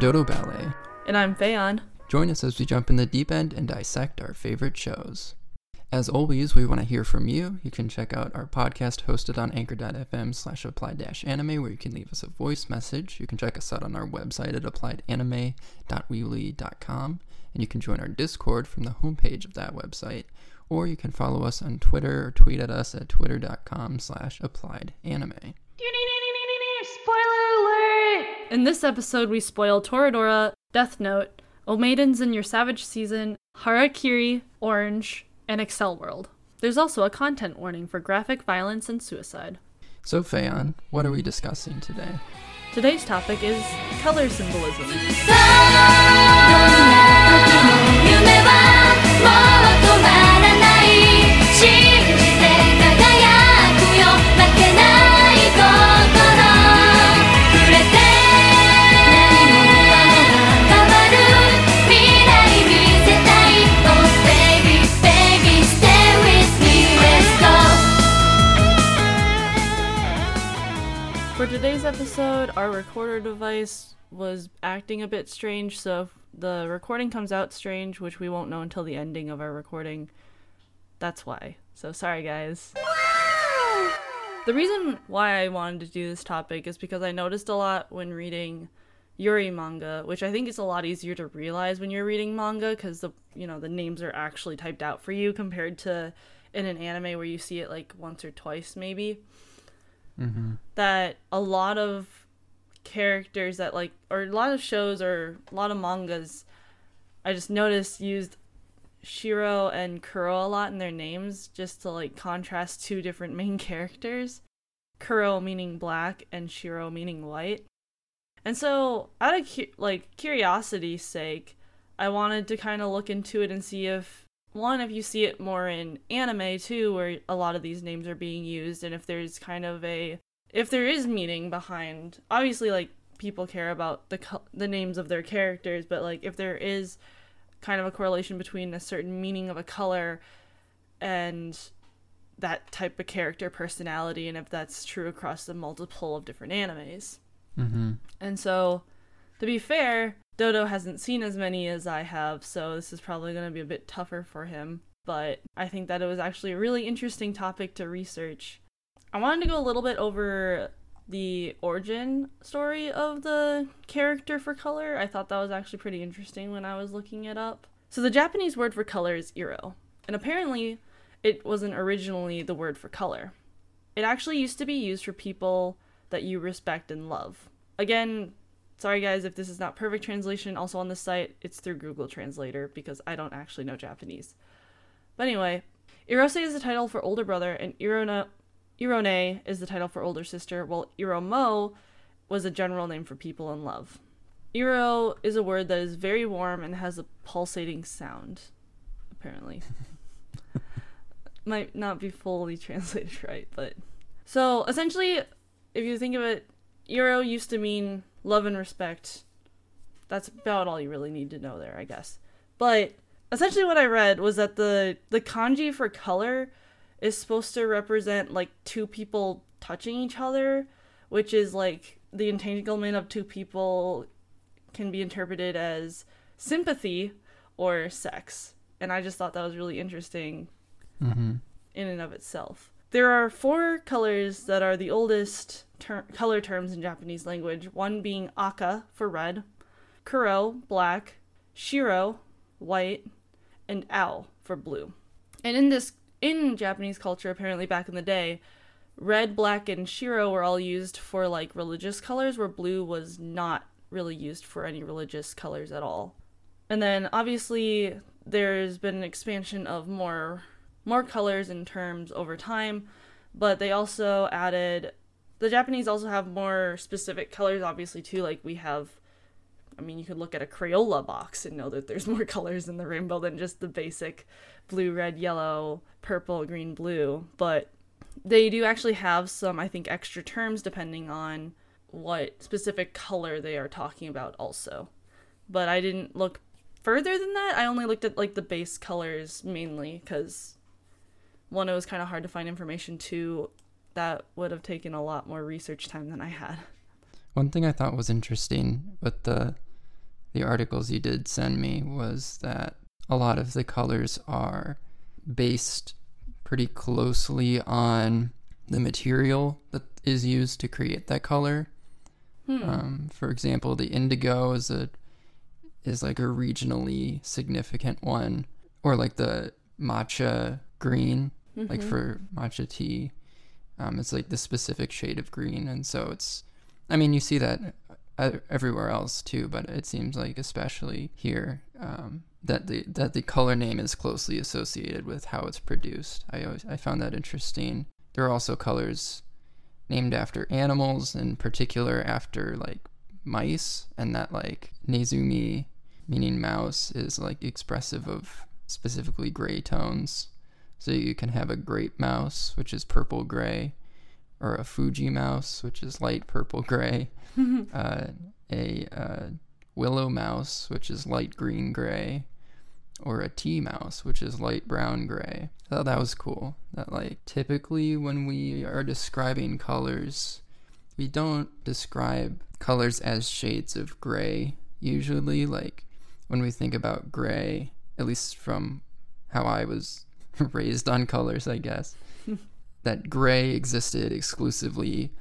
to Applied Anime. I'm Dodo Ballet. And I'm Fayon. Join us as we jump in the deep end and dissect our favorite shows. As always, we want to hear from you. You can check out our podcast hosted on anchor.fm slash applied anime, where you can leave us a voice message. You can check us out on our website at appliedanime.weebly.com, and you can join our Discord from the homepage of that website, or you can follow us on Twitter or tweet at us at twitter.com slash applied anime. Spoiler alert! In this episode, we spoil Toradora, Death Note, O Maidens in Your Savage Season, Harakiri, Orange, and Accel World. There's also a content warning for graphic violence and suicide. So, Fayon, what are we discussing today? Today's topic is color symbolism. Today's episode, our recorder device was acting a bit strange, so if the recording comes out strange, which we won't know until the ending of our recording, that's why. So sorry, guys. The reason why I wanted to do this topic is because I noticed a lot when reading Yuri manga, which I think is a lot easier to realize when you're reading manga because the you know the names are actually typed out for you compared to in an anime where you see it like once or twice maybe Mm-hmm. that a lot of characters that like or a lot of shows or a lot of mangas I just noticed used Shiro and Kuro a lot in their names just to like contrast two different main characters. Kuro meaning black and Shiro meaning white. And so out of cu- like curiosity's sake, I wanted to kind of look into it and see if one if you see it more in anime too where a lot of these names are being used and if there's kind of a if there is meaning behind obviously like people care about the the names of their characters but like if there is kind of a correlation between a certain meaning of a color and that type of character personality and if that's true across the multiple of different animes Mm-hmm. and so, to be fair, Dodo hasn't seen as many as I have, so this is probably going to be a bit tougher for him. But I think that it was actually a really interesting topic to research. I wanted to go a little bit over the origin story of the character for color. I thought that was actually pretty interesting when I was looking it up. So, the Japanese word for color is iro, and apparently, it wasn't originally the word for color. It actually used to be used for people that you respect and love. Again, sorry guys if this is not perfect translation. Also on the site, it's through Google Translator because I don't actually know Japanese. But anyway, Irose is the title for older brother, and Irona, Irone is the title for older sister, while Iromo was a general name for people in love. Iro is a word that is very warm and has a pulsating sound, apparently. Might not be fully translated right, but. So essentially, if you think of it, Iro used to mean love and respect. That's about all you really need to know there, I guess. But essentially what I read was that the the kanji for color is supposed to represent like two people touching each other, which is like the entanglement of two people can be interpreted as sympathy or sex. And I just thought that was really interesting Mm-hmm. in and of itself. There are four colors that are the oldest ter- color terms in Japanese language, one being aka for red, kuro, black, shiro, white, and ao for blue. And in this in Japanese culture apparently back in the day, red, black, and shiro were all used for like religious colors where blue was not really used for any religious colors at all. And then obviously there's been an expansion of more more colors and terms over time, but they also added the Japanese also have more specific colors obviously too like we have I mean you could look at a Crayola box and know that there's more colors in the rainbow than just the basic blue, red, yellow, purple, green, blue, but they do actually have some I think extra terms depending on what specific color they are talking about also. But I didn't look further than that. I only looked at like the base colors mainly cuz one, it was kind of hard to find information. Two, that would have taken a lot more research time than I had. One thing I thought was interesting with the the articles you did send me was that a lot of the colors are based pretty closely on the material that is used to create that color. Hmm. Um, for example, the indigo is a is like a regionally significant one, or like the matcha green, like Mhm. for matcha tea. Um, it's like the specific shade of green, and so it's. I mean, you see that uh, everywhere else too, but it seems like especially here um, that the that the color name is closely associated with how it's produced. I always I found that interesting. There are also colors named after animals, in particular after like mice, and that like Nezumi, meaning mouse, is like expressive of specifically gray tones. So you can have a grape mouse, which is purple gray, or a Fuji mouse, which is light purple gray, uh, a uh, willow mouse, which is light green gray, or a tea mouse, which is light brown gray. I thought that was cool. That like typically when we are describing colors, we don't describe colors as shades of gray. Usually, like when we think about gray, at least from how I was raised on colors, I guess, that gray existed exclusively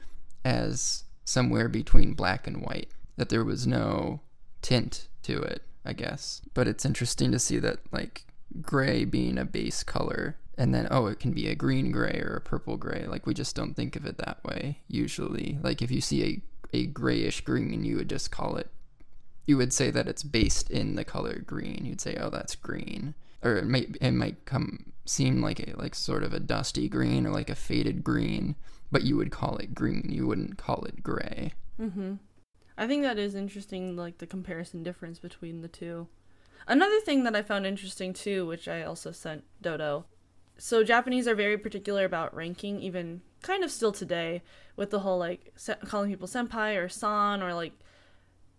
as somewhere between black and white, that there was no tint to it, I guess. But it's interesting to see that, like, gray being a base color, and then, oh, it can be a green gray or a purple gray. Like, we just don't think of it that way, usually. Like, if you see a, a grayish green, you would just call it, you would say that it's based in the color green. You'd say, oh, that's green. Or it might, it might come seem like a like sort of a dusty green or like a faded green, but you would call it green. You wouldn't call it gray. Mm-hmm. I think that is interesting, like the comparison difference between the two. Another thing that I found interesting too, which I also sent Dodo. So Japanese are very particular about ranking, even kind of still today, with the whole like se- calling people senpai or san or like,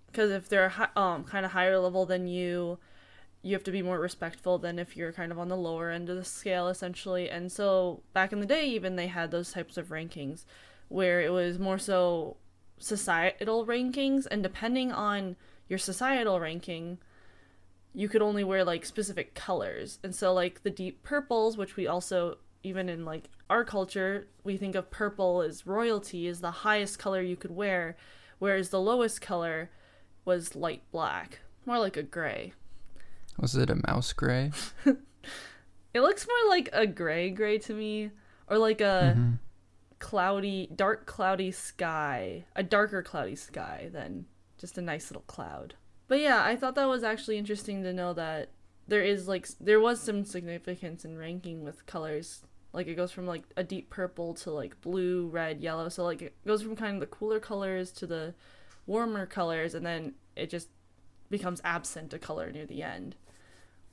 because if they're um kind of higher level than you, you have to be more respectful than if you're kind of on the lower end of the scale essentially. And so back in the day, even they had those types of rankings, where it was more so societal rankings. And depending on your societal ranking you could only wear like specific colors. And so like the deep purples which we also even in like our culture we think of purple as royalty is the highest color you could wear whereas the lowest color was light black more like a gray Was it a mouse gray? it looks more like a gray gray to me or like a Mhm. cloudy, dark cloudy sky, a darker cloudy sky than just a nice little cloud. But yeah, I thought that was actually interesting to know that there is like there was some significance in ranking with colors. Like it goes from like a deep purple to like blue, red, yellow. So like it goes from kind of the cooler colors to the warmer colors and then it just becomes absent a color near the end.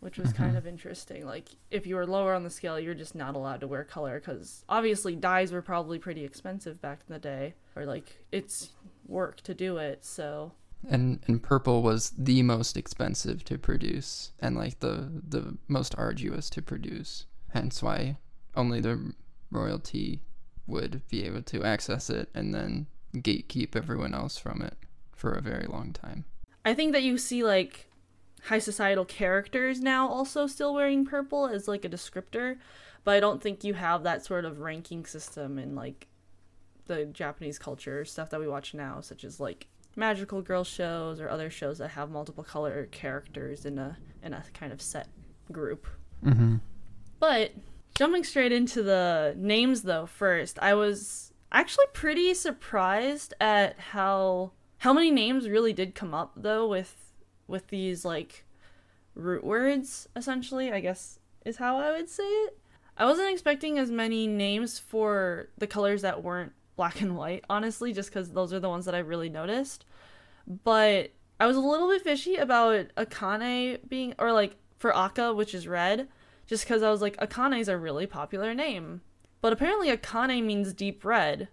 Which was kind Mhm. of interesting. Like if you were lower on the scale, you're just not allowed to wear color because obviously dyes were probably pretty expensive back in the day, or like it's work to do it. So And and purple was the most expensive to produce and like the the most arduous to produce. Hence why only the royalty would be able to access it and then gatekeep everyone else from it for a very long time. I think that you see like high societal characters now also still wearing purple as like a descriptor, but I don't think you have that sort of ranking system in like the Japanese culture stuff that we watch now, such as like magical girl shows or other shows that have multiple color characters in a in a kind of set group. Mm-hmm. But jumping straight into the names though first, I was actually pretty surprised at how how many names really did come up though with with these like root words essentially, I guess is how I would say it. I wasn't expecting as many names for the colors that weren't black and white, honestly, just cuz those are the ones that I really noticed. But I was a little bit fishy about Akane being or like for Aka, which is red just because I was like, Akane is a really popular name. But apparently, Akane means deep red.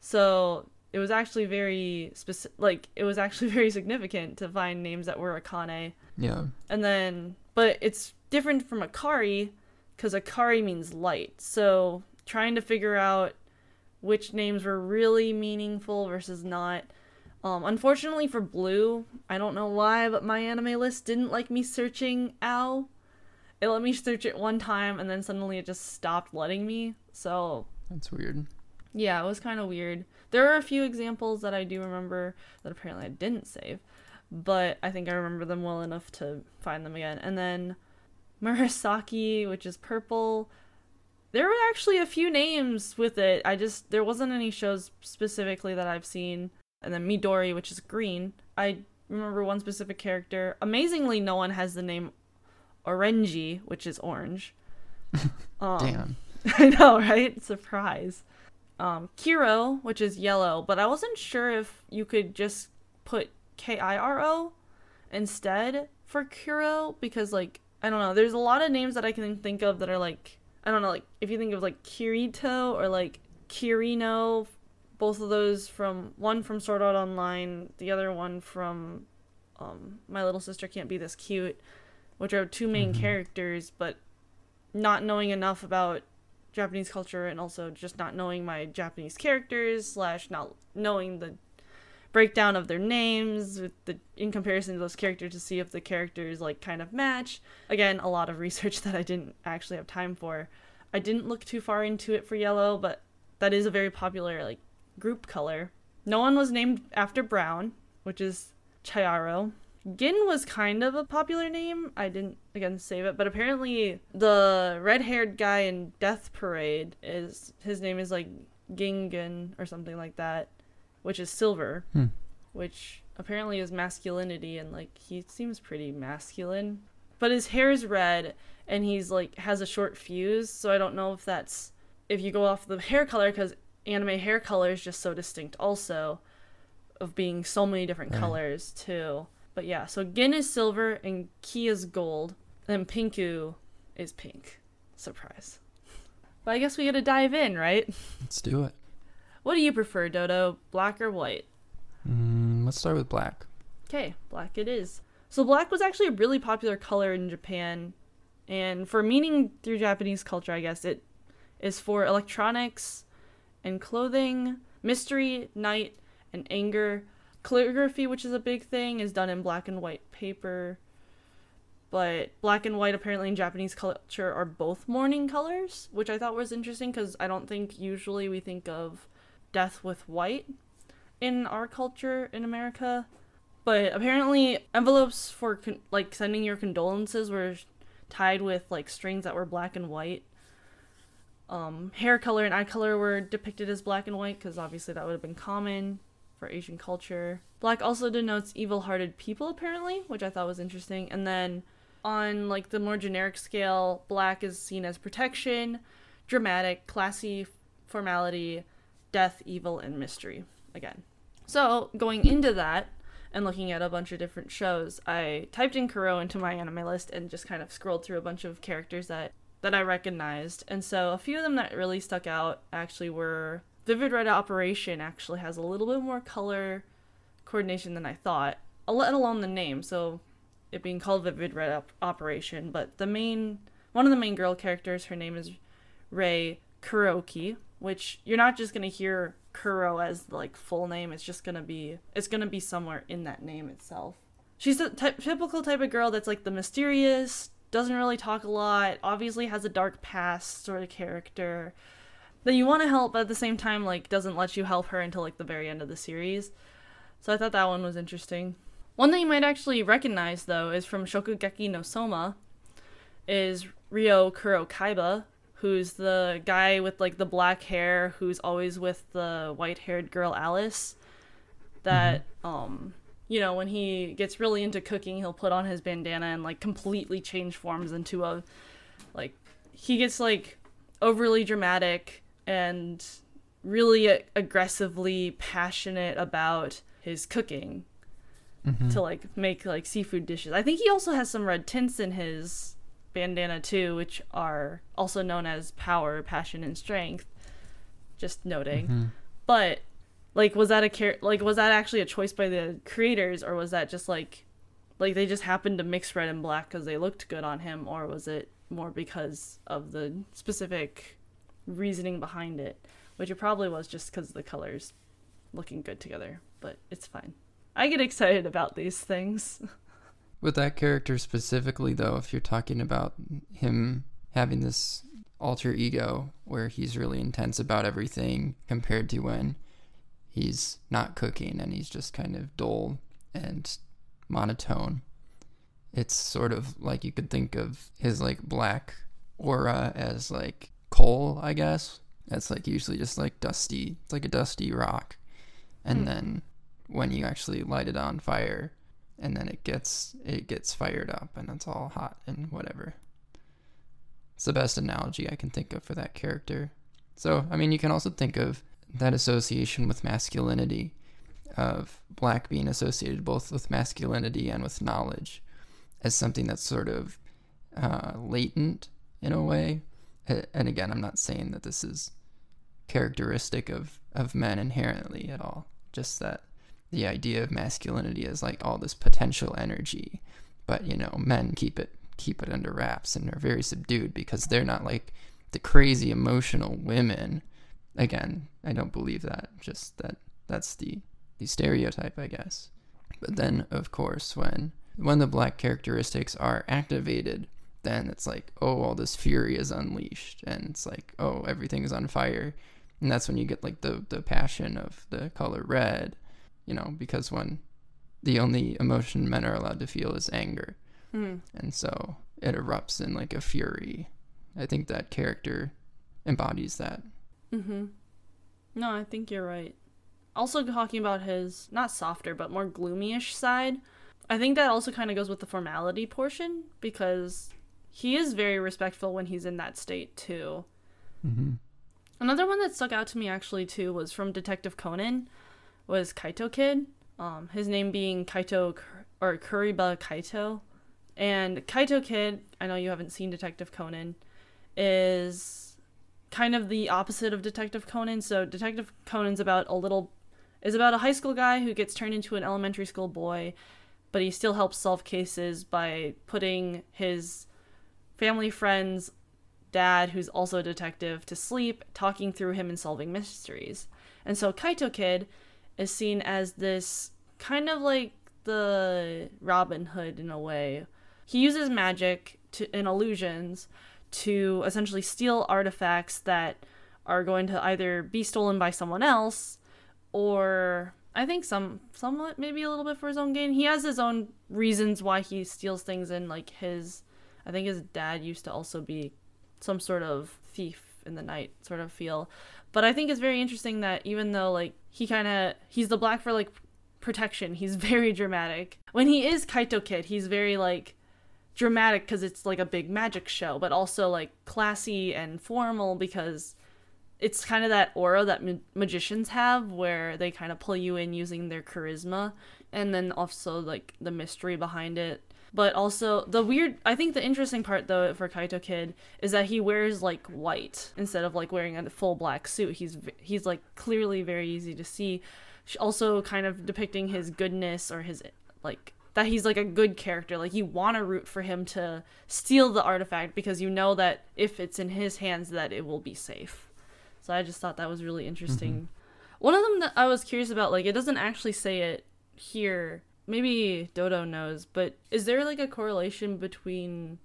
So it was actually very specific, like, it was actually very significant to find names that were Akane. Yeah. And then, but it's different from Akari because Akari means light. So trying to figure out which names were really meaningful versus not Um, unfortunately for blue, I don't know why, but my anime list didn't like me searching Ao. It let me search it one time and then suddenly it just stopped letting me. So That's weird. yeah, it was kind of weird. There are a few examples that I do remember that apparently I didn't save, but I think I remember them well enough to find them again. And then Murasaki, which is purple. There were actually a few names with it. I just there wasn't any shows specifically that I've seen. And then Midori, which is green. I remember one specific character. Amazingly, no one has the name Orangi, which is orange. Um, Damn. I know, right? Surprise. Um, Kiro, which is yellow, but I wasn't sure if you could just put K I R O instead for Kiro because, like, I don't know. There's a lot of names that I can think of that are like, I don't know, like if you think of like Kirito or like Kirino, both of those from one from Sword Art Online, the other one from um, My Little Sister Can't Be This Cute, which are two main Mhm. characters, but not knowing enough about Japanese culture and also just not knowing my Japanese characters slash not knowing the breakdown of their names with the in comparison to those characters to see if the characters like kind of match. Again, a lot of research that I didn't actually have time for. I didn't look too far into it for yellow, but that is a very popular like group color. No one was named after brown, which is Chayaro. Gin was kind of a popular name. I didn't again save it, but apparently the red-haired guy in Death Parade is his name is like Gingan or something like that, which is silver, Hmm. which apparently is masculinity and like he seems pretty masculine. But his hair is red and he's like has a short fuse, so I don't know if that's if you go off the hair color cuz anime hair color is just so distinct also of being so many different Right. colors too. But yeah, so Gin is silver and Ki is gold, and Pinku is pink. Surprise. But I guess we gotta dive in, right? Let's do it. What do you prefer, Dodo? Black or white? Mm, let's start with black. Okay, black it is. So black was actually a really popular color in Japan, and for meaning through Japanese culture, I guess it is for electronics and clothing, mystery, night, and anger. Calligraphy, which is a big thing, is done in black and white paper. But black and white apparently in Japanese culture are both mourning colors, which I thought was interesting because I don't think usually we think of death with white in our culture in America. But apparently, envelopes for con- like sending your condolences were tied with like strings that were black and white. Um, hair color and eye color were depicted as black and white because obviously that would have been common for Asian culture. Black also denotes evil-hearted people apparently, which I thought was interesting. And then on like the more generic scale, black is seen as protection, dramatic, classy, formality, death, evil, and mystery. Again. So going into that and looking at a bunch of different shows, I typed in Kuro into my anime list and just kind of scrolled through a bunch of characters that that I recognized. And so a few of them that really stuck out actually were Vivid Red Operation actually has a little bit more color coordination than I thought, let alone the name. So it being called Vivid Red Op- Operation, but the main one of the main girl characters, her name is Rei Kuroki, which you're not just gonna hear Kuro as like full name. It's just gonna be it's gonna be somewhere in that name itself. She's the typ- typical type of girl that's like the mysterious, doesn't really talk a lot, obviously has a dark past sort of character that you want to help, but at the same time like doesn't let you help her until like the very end of the series. So I thought that one was interesting. One that you might actually recognize though is from Shokugeki no Soma, is Ryo Kurokiba, who's the guy with like the black hair who's always with the white-haired girl Alice. That um you know, when he gets really into cooking, he'll put on his bandana and like completely change forms into a like he gets like overly dramatic and really aggressively passionate about his cooking Mhm. to like make like seafood dishes. I think he also has some red tints in his bandana too, which are also known as power, passion, and strength. Just noting. Mhm. But like, was that a char- like was that actually a choice by the creators, or was that just like like they just happened to mix red and black because they looked good on him, or was it more because of the specific reasoning behind it? Which it probably was just because the colors looking good together, but it's fine. I get excited about these things. With that character specifically, though, if you're talking about him having this alter ego where he's really intense about everything compared to when he's not cooking and he's just kind of dull and monotone. It's sort of like you could think of his like black aura as like coal, I guess. That's like usually just like dusty. It's like a dusty rock. And mm. then when you actually light it on fire and then it gets it gets fired up and it's all hot and whatever. It's the best analogy I can think of for that character. So, I mean, you can also think of that association with masculinity of black being associated both with masculinity and with knowledge as something that's sort of uh, latent in a way. And again, I'm not saying that this is characteristic of, of men inherently at all. Just that the idea of masculinity is like all this potential energy, but you know, men keep it keep it under wraps and are very subdued because they're not like the crazy emotional women. Again, I don't believe that. Just that that's the the stereotype, I guess. But then, of course, when when the black characteristics are activated, then it's like, oh, all this fury is unleashed, and it's like, oh, everything is on fire, and that's when you get like the the passion of the color red, you know, because when the only emotion men are allowed to feel is anger, mm. and so it erupts in like a fury. I think that character embodies that. Mhm. No, I think you're right also talking about his not softer but more gloomyish side i think that also kind of goes with the formality portion because he is very respectful when he's in that state too mm-hmm. another one that stuck out to me actually too was from detective conan was kaito kid um, his name being kaito or kuroba kaito and kaito kid i know you haven't seen detective conan is kind of the opposite of Detective Conan. So Detective Conan's about a little is about a high school guy who gets turned into an elementary school boy, but he still helps solve cases by putting his family friend's dad, who's also a detective, to sleep, talking through him and solving mysteries. And so Kaito Kid is seen as this kind of like the Robin Hood in a way. He uses magic to, and illusions to essentially steal artifacts that are going to either be stolen by someone else or I think some somewhat maybe a little bit for his own gain. He has his own reasons why he steals things and like his I think his dad used to also be some sort of thief in the night sort of feel. But I think it's very interesting that even though like he kind of he's the black for like protection, he's very dramatic. When he is Kaito Kid, he's very like dramatic because it's like a big magic show, but also like classy and formal because it's kind of that aura that ma- magicians have where they kind of pull you in using their charisma and then also like the mystery behind it but also the weird i think the interesting part though for kaito kid is that he wears like white instead of like wearing a full black suit he's he's like clearly very easy to see also kind of depicting his goodness or his like that he's like a good character like you want to root for him to steal the artifact because you know that if it's in his hands that it will be safe so I just thought that was really interesting. Mm-hmm. One of them that I was curious about, like, it doesn't actually say it here. Maybe Dodo knows, but is there like a correlation between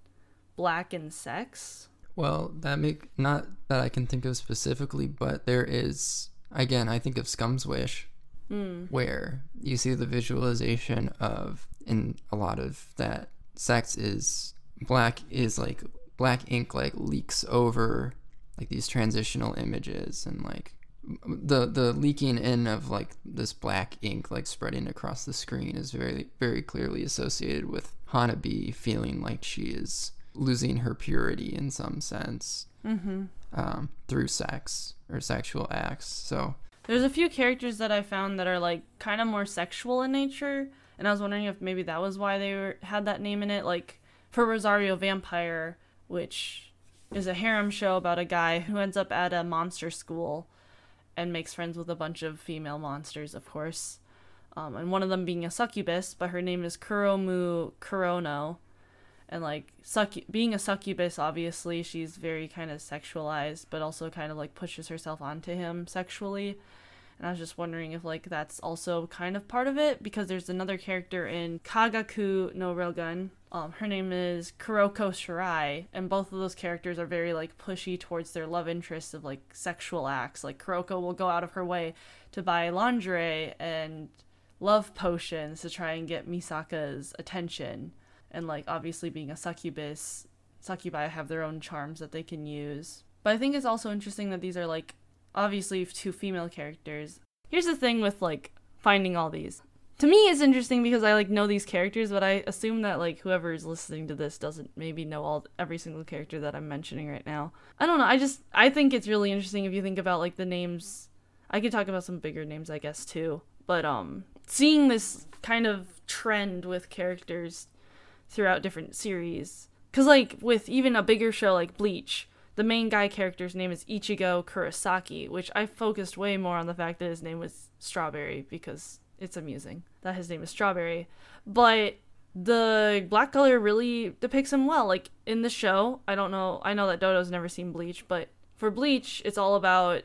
black and sex? Well, that make not that I can think of specifically, but there is again. I think of Scum's Wish, mm. where you see the visualization of in a lot of that sex is black is like black ink like leaks over like these transitional images and like the the leaking in of like this black ink like spreading across the screen is very very clearly associated with Hanabi feeling like she is losing her purity in some sense mm-hmm. um, through sex or sexual acts. So there's a few characters that I found that are like kind of more sexual in nature, and I was wondering if maybe that was why they were had that name in it. Like for Rosario Vampire, which is a harem show about a guy who ends up at a monster school and makes friends with a bunch of female monsters, of course. Um, and one of them being a succubus, but her name is Kurumu Kurono. And like succ- being a succubus, obviously she's very kind of sexualized, but also kind of like pushes herself onto him sexually. And I was just wondering if like that's also kind of part of it because there's another character in Kagaku no Railgun. Um, her name is Kuroko Shirai, and both of those characters are very like pushy towards their love interests of like sexual acts. Like Kuroko will go out of her way to buy lingerie and love potions to try and get Misaka's attention. And like obviously being a succubus, succubi have their own charms that they can use. But I think it's also interesting that these are like obviously two female characters. Here's the thing with like finding all these. To me it's interesting because I like know these characters, but I assume that like whoever is listening to this doesn't maybe know all every single character that I'm mentioning right now. I don't know. I just I think it's really interesting if you think about like the names. I could talk about some bigger names I guess too. But um seeing this kind of trend with characters throughout different series cuz like with even a bigger show like Bleach, the main guy character's name is Ichigo Kurosaki, which I focused way more on the fact that his name was Strawberry because it's amusing that his name is Strawberry. But the black color really depicts him well. Like in the show, I don't know, I know that Dodo's never seen Bleach, but for Bleach, it's all about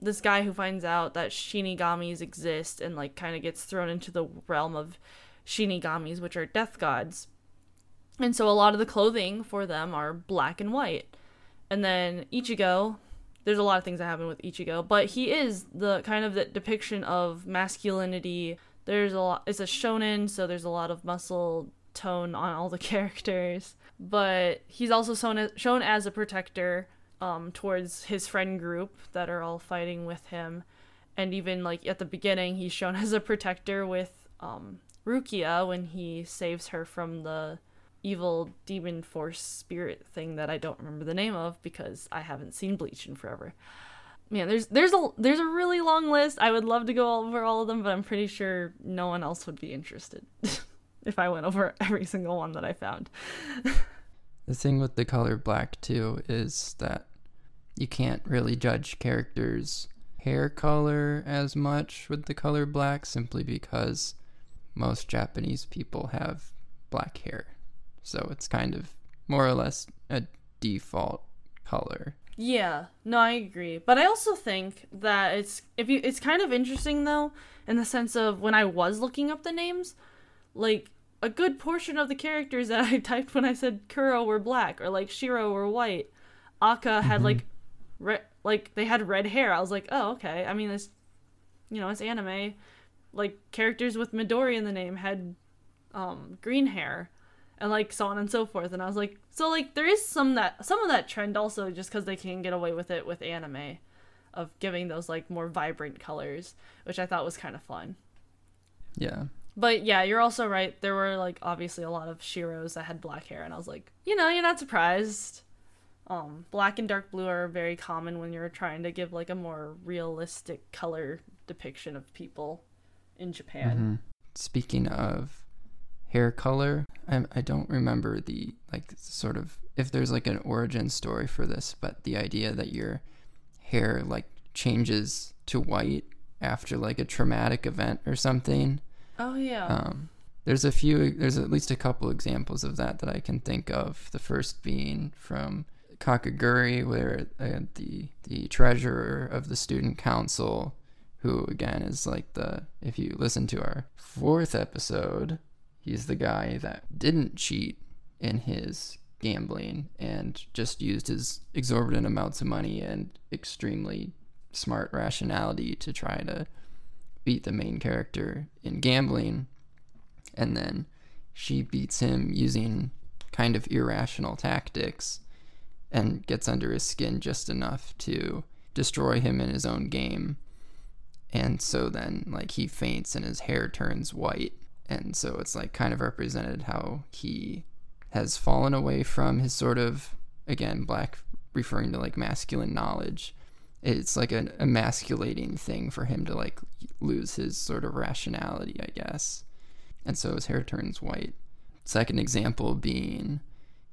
this guy who finds out that shinigamis exist and like kind of gets thrown into the realm of shinigamis, which are death gods. And so a lot of the clothing for them are black and white. And then Ichigo, there's a lot of things that happen with Ichigo, but he is the kind of the depiction of masculinity. There's a lot. It's a shonen, so there's a lot of muscle tone on all the characters. But he's also shown as, shown as a protector um, towards his friend group that are all fighting with him, and even like at the beginning, he's shown as a protector with um, Rukia when he saves her from the evil demon force spirit thing that I don't remember the name of because I haven't seen Bleach in forever. Man, there's there's a there's a really long list. I would love to go over all of them, but I'm pretty sure no one else would be interested if I went over every single one that I found. the thing with the color black too is that you can't really judge characters' hair color as much with the color black simply because most Japanese people have black hair. So it's kind of more or less a default color. Yeah, no, I agree. But I also think that it's if you it's kind of interesting though in the sense of when I was looking up the names, like a good portion of the characters that I typed when I said Kuro were black or like Shiro were white. Aka had mm-hmm. like red like they had red hair. I was like, "Oh, okay. I mean, it's you know, it's anime. Like characters with Midori in the name had um green hair and like so on and so forth. And i was like so like there is some that some of that trend also just because they can get away with it with anime of giving those like more vibrant colors which i thought was kind of fun. Yeah. But yeah you're also right. There were like obviously a lot of shiros that had black hair and i was like you know you're not surprised. Um black and dark blue are very common when you're trying to give like a more realistic color depiction of people in japan. Mm-hmm. speaking of hair color. I I don't remember the like sort of if there's like an origin story for this, but the idea that your hair like changes to white after like a traumatic event or something. Oh yeah. Um, there's a few. There's at least a couple examples of that that I can think of. The first being from Kakegurui, where uh, the the treasurer of the student council, who again is like the if you listen to our fourth episode, He's the guy that didn't cheat in his gambling and just used his exorbitant amounts of money and extremely smart rationality to try to beat the main character in gambling. And then she beats him using kind of irrational tactics and gets under his skin just enough to destroy him in his own game. And so then, like, he faints and his hair turns white and so it's like kind of represented how he has fallen away from his sort of again black referring to like masculine knowledge. It's like an emasculating thing for him to like lose his sort of rationality i guess. And so his hair turns white. Second example being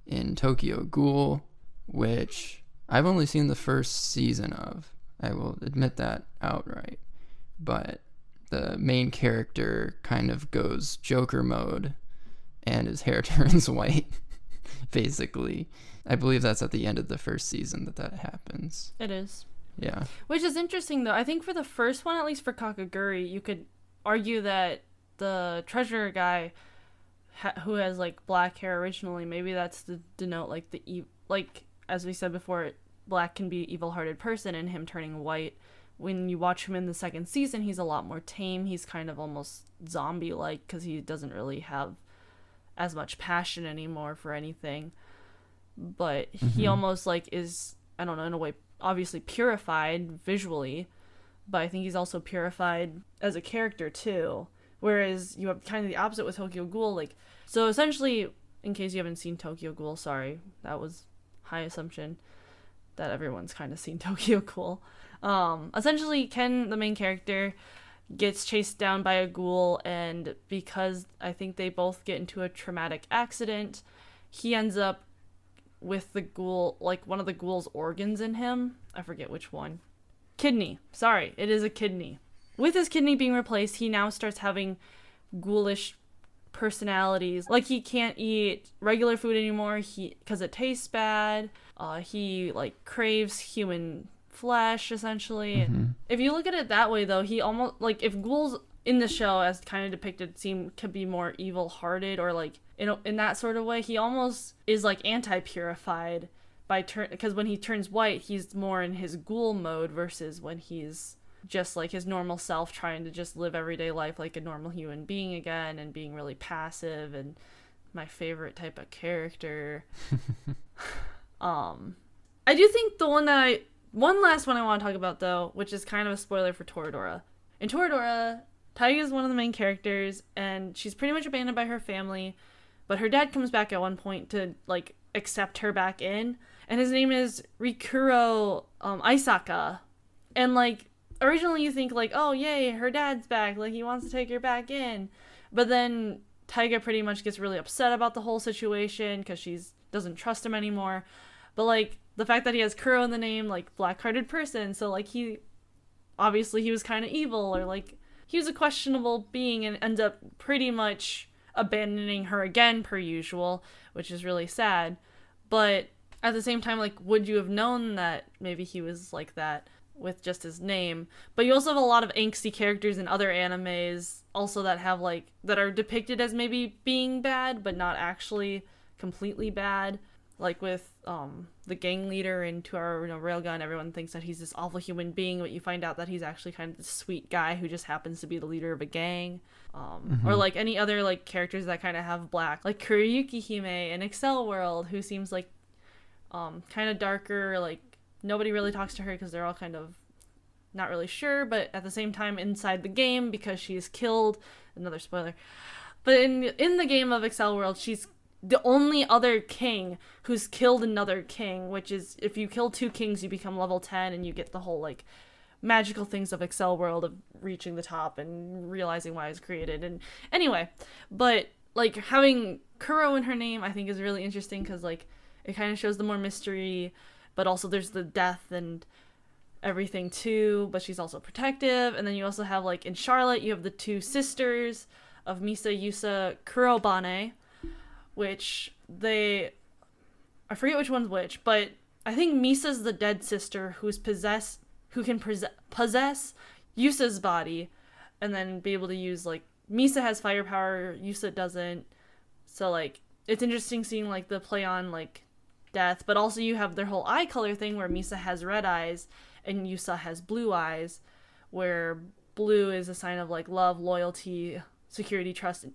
in tokyo ghoul which i've only seen the first season of. I will admit that outright. But the main character kind of goes Joker mode and his hair turns white, basically. I believe that's at the end of the first season that that happens. It is. Yeah. Which is interesting, though. I think for the first one, at least for Kakegurui, you could argue that the treasurer guy ha- who has like black hair originally, maybe that's to denote like the e- like as we said before, black can be evil-hearted person, and him turning white. When you watch him in the second season, he's a lot more tame. He's kind of almost zombie-like because he doesn't really have as much passion anymore for anything. But he Mhm. almost like is I don't know in a way obviously purified visually, but I think he's also purified as a character too. Whereas you have kind of the opposite with Tokyo Ghoul. Like, so essentially, in case you haven't seen Tokyo Ghoul, sorry, that was high assumption that everyone's kind of seen Tokyo Ghoul. Um, essentially, Ken, the main character, gets chased down by a ghoul, and because I think they both get into a traumatic accident, he ends up with the ghoul, like one of the ghoul's organs in him. I forget which one. Kidney. Sorry, it is a kidney. With his kidney being replaced, he now starts having ghoulish personalities. Like he can't eat regular food anymore. He because it tastes bad. Uh, he like craves human flesh essentially. Mhm. If you look at it that way, though, he almost like if ghouls in the show, as kind of depicted, seem to be more evil-hearted or like in in that sort of way, he almost is like anti-purified by turn because when he turns white, he's more in his ghoul mode versus when he's just like his normal self, trying to just live everyday life like a normal human being again, and being really passive and my favorite type of character. um, I do think the one that I one last one I want to talk about though, which is kind of a spoiler for Toradora. In Toradora, Taiga is one of the main characters, and she's pretty much abandoned by her family, but her dad comes back at one point to like accept her back in, and his name is Rikuro um, Aisaka, and like originally you think like, oh yay, her dad's back, like he wants to take her back in, but then Taiga pretty much gets really upset about the whole situation because she's doesn't trust him anymore. But like the fact that he has Kuro in the name, like black-hearted person, so like he obviously he was kind of evil or like he was a questionable being and ends up pretty much abandoning her again per usual, which is really sad. But at the same time, like, would you have known that maybe he was like that with just his name? But you also have a lot of angsty characters in other animes also that have like that are depicted as maybe being bad, but not actually completely bad. Like with um the gang leader in Toaru you know, Railgun, everyone thinks that he's this awful human being, but you find out that he's actually kind of this sweet guy who just happens to be the leader of a gang. Um, Or like any other like characters that kind of have black, like Kuroyuki Hime in Accel World, who seems like um kind of darker. Like nobody really talks to her because they're all kind of not really sure, but at the same time inside the game because she is killed. Another spoiler. But in in the game of Accel World, she's the only other king who's killed another king, which is if you kill two kings, you become level 10 and you get the whole like magical things of Accel World of reaching the top and realizing why it's created. And anyway, but like having Kuro in her name, I think is really interesting because like it kind of shows the more mystery, but also there's the death and everything too. But she's also protective, and then you also have like in Charlotte, you have the two sisters of Misa Yusa Kurobane, which they I forget which one's which, but I think Misa's the dead sister who's possessed who can possess Yusa's body and then be able to use like Misa has firepower, Yusa doesn't. So like it's interesting seeing like the play on like death, but also you have their whole eye color thing where Misa has red eyes and Yusa has blue eyes, where blue is a sign of like love, loyalty, security, trust,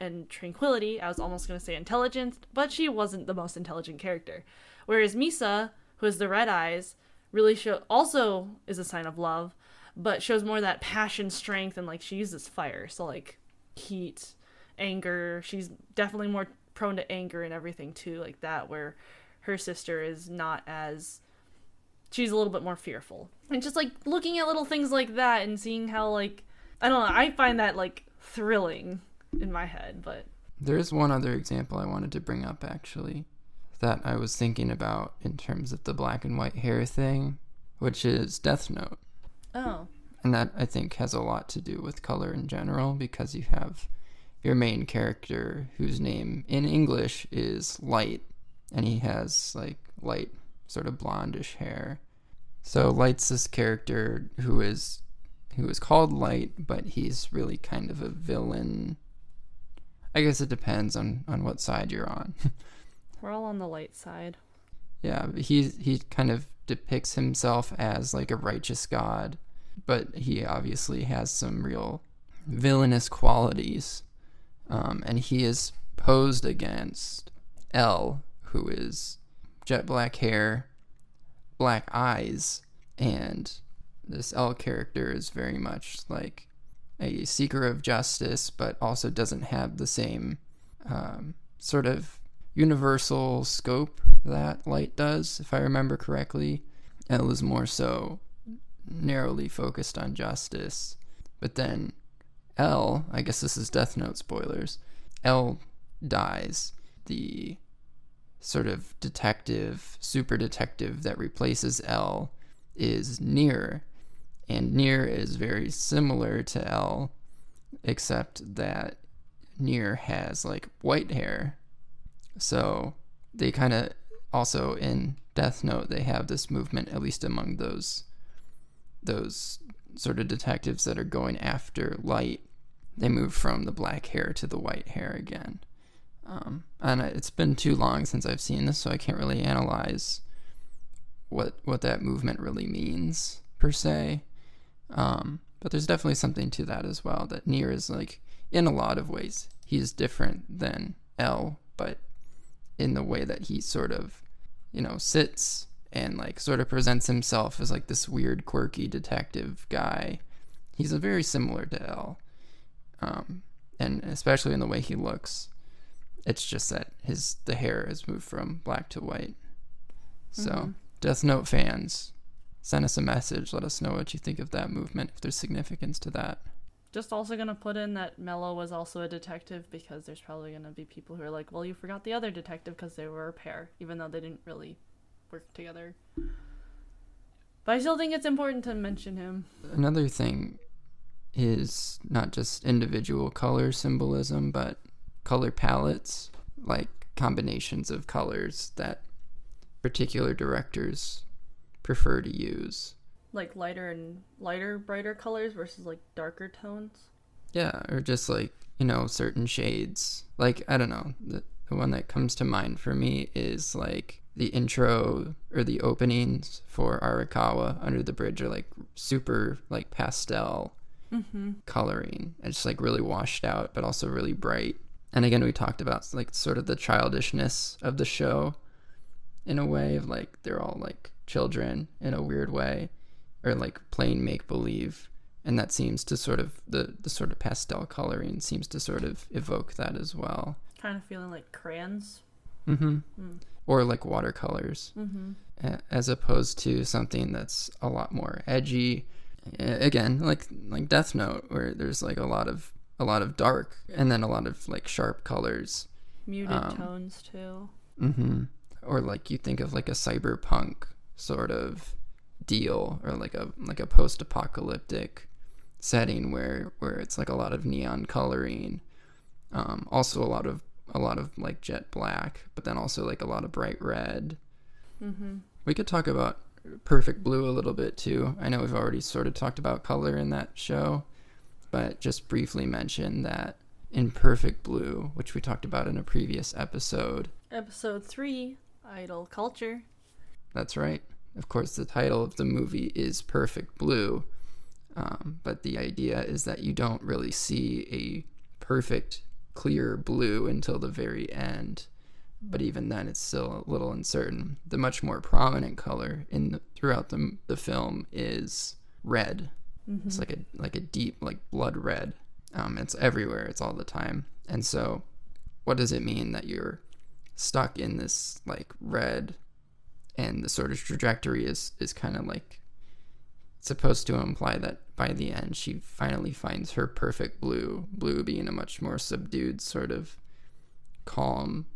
and tranquility. I was almost going to say intelligence, but she wasn't the most intelligent character. Whereas Misa, who has the red eyes, really show also is a sign of love, but shows more that passion, strength, and like she uses fire. So like heat, anger. She's definitely more prone to anger and everything too, like that. Where her sister is not as she's a little bit more fearful. And just like looking at little things like that and seeing how like I don't know, I find that like thrilling in my head, but There's one other example I wanted to bring up actually that I was thinking about in terms of the black and white hair thing, which is Death Note. oh. And that I think has a lot to do with color in general because you have your main character whose name in English is Light and he has like light sort of blondish hair So Light's this character who is who is called Light, but he's really kind of a villain. I guess it depends on on what side you're on. We're all on the light side. yeah, he he kind of depicts himself as like a righteous god, but he obviously has some real villainous qualities. Um, and he is posed against L, who is jet black hair, black eyes, and this L character is very much like a seeker of justice, but also doesn't have the same um, sort of universal scope that Light does, if I remember correctly. L is more so narrowly focused on justice. But then L, I guess this is Death Note spoilers, L dies. The sort of detective, super detective that replaces L is Near. And Near is very similar to L, except that Near has like white hair. So they kind of also in Death Note they have this movement, at least among those those sort of detectives that are going after Light. They move from the black hair to the white hair again. Um, and it's been too long since I've seen this, so I can't really analyze what what that movement really means per se. Um, but there's definitely something to that as well. That Near is like, in a lot of ways, he's different than L, but in the way that he sort of, you know, sits and like sort of presents himself as like this weird, quirky detective guy. He's a very similar to L, um, and especially in the way he looks. It's just that his the hair has moved from black to white. So, Mhm. Death Note fans, send us a message. Let us know what you think of that movement. If there's significance to that. Just also gonna put in that Mello was also a detective because there's probably gonna be people who are like, well, you forgot the other detective because they were a pair, even though they didn't really work together. But I still think it's important to mention him. Another thing is not just individual color symbolism, but color palettes, like combinations of colors that particular directors prefer to use. Like lighter and lighter, brighter colors versus like darker tones. Yeah, or just like, you know, certain shades. Like, I don't know, the, the one that comes to mind for me is like the intro or the openings for Arakawa Under the Bridge are like super like pastel Mm-hmm. coloring. It's just like really washed out, but also really bright. And again, we talked about like sort of the childishness of the show in a way of like they're all like children in a weird way or like plain make believe. And that seems to sort of the, the sort of pastel coloring seems to sort of evoke that as well. Kind of feeling like crayons. Mm-hmm. Mm. Or like watercolors. Mm-hmm. as opposed to something that's a lot more edgy. Again, like like Death Note, where there's like a lot of a lot of dark and then a lot of like sharp colors. Muted Um, tones too. Mm-hmm. Or like you think of like a cyberpunk sort of deal, or like a like a post-apocalyptic setting where where it's like a lot of neon coloring. Um, also a lot of a lot of like jet black, but then also like a lot of bright red. Mm-hmm. We could talk about Perfect Blue a little bit too. I know we've already sort of talked about color in that show, but just briefly mention that in Perfect Blue, which we talked about in a previous episode, Episode three, idol culture. that's right. Of course, the title of the movie is Perfect Blue, um, but the idea is that you don't really see a perfect, clear blue until the very end. But even then, it's still a little uncertain. The much more prominent color in the, throughout the the film is red. Mm-hmm. It's like a like a deep like blood red. Um, it's everywhere. It's all the time. And so, what does it mean that you're stuck in this like red, and the sort of trajectory is is kind of like supposed to imply that by the end she finally finds her perfect blue. Blue being a much more subdued sort of calm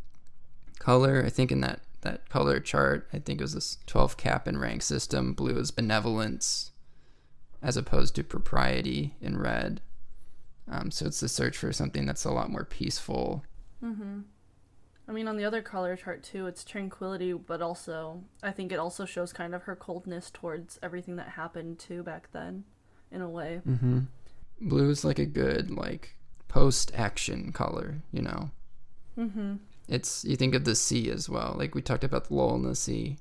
color. I think in that that color chart, I think it was this 12 cap and rank system. Blue is benevolence as opposed to propriety in red. Um, so it's the search for something that's a lot more peaceful. Mm-hmm. I mean, on the other color chart too, it's tranquility, but also I think it also shows kind of her coldness towards everything that happened too back then, in a way. Mm-hmm. Blue is like a good like post-action color, you know. Mm-hmm. It's you think of the sea as well. Like we talked about the lull in the sea,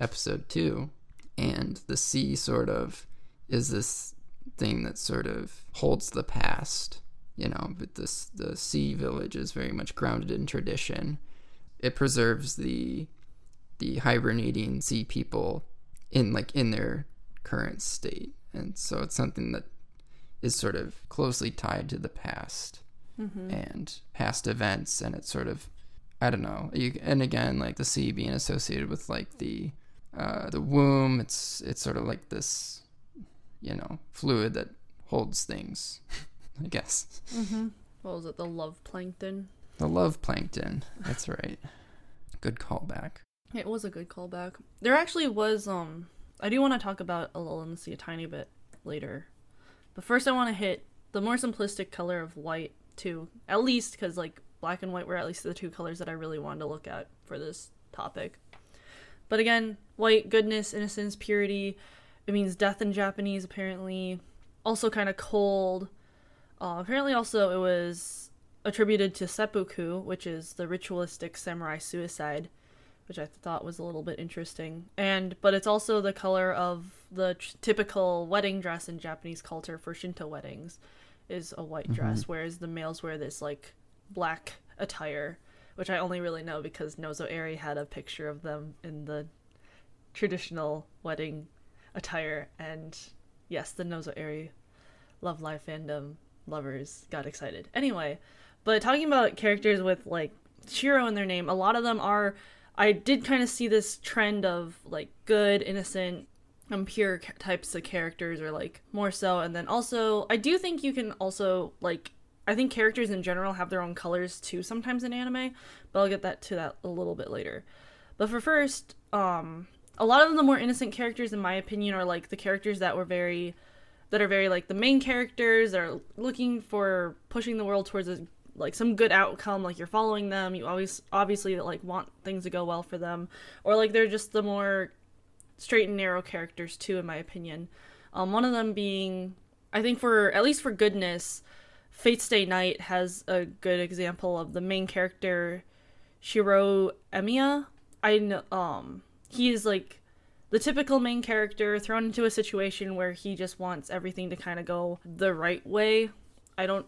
episode two, and the sea sort of is this thing that sort of holds the past you know but this the sea village is very much grounded in tradition. It preserves the the hibernating sea people in like in their current state. And so it's something that is sort of closely tied to the past Mm-hmm. and past events. And it's sort of i don't know you and again like the sea being associated with like the uh the womb it's it's sort of like this you know fluid that holds things i guess Mm-hmm. What was it? The love plankton. the love plankton that's right good callback It was a good callback. There actually was um I do want to talk about a lull in the sea a tiny bit later. But first I want to hit the more simplistic color of white too. At least cuz like black and white were at least the two colors that I really wanted to look at for this topic. But again, white goodness, innocence, purity. It means death in Japanese apparently. Also kind of cold. Uh, apparently also it was attributed to seppuku, which is the ritualistic samurai suicide which I thought was a little bit interesting. And but it's also the color of the t- typical wedding dress in Japanese culture for Shinto weddings is a white dress, whereas the males wear this like black attire, which I only really know because Nozo Eri had a picture of them in the traditional wedding attire and yes, the Nozo Eri Love Live fandom lovers got excited. Anyway, but talking about characters with like Shiro in their name, a lot of them are I did kind of see this trend of like good, innocent, and pure types of characters, or like more so. And then also, I do think you can also like. I think characters in general have their own colors too sometimes in anime, but I'll get that to that a little bit later. But for first, um, a lot of the more innocent characters, in my opinion, are like the characters that were very, that are very like the main characters. are looking for pushing the world towards a like some good outcome like you're following them you always obviously like want things to go well for them or like they're just the more straight and narrow characters too in my opinion um, one of them being i think for at least for goodness fate stay night has a good example of the main character shiro emiya i know um he is like the typical main character thrown into a situation where he just wants everything to kind of go the right way i don't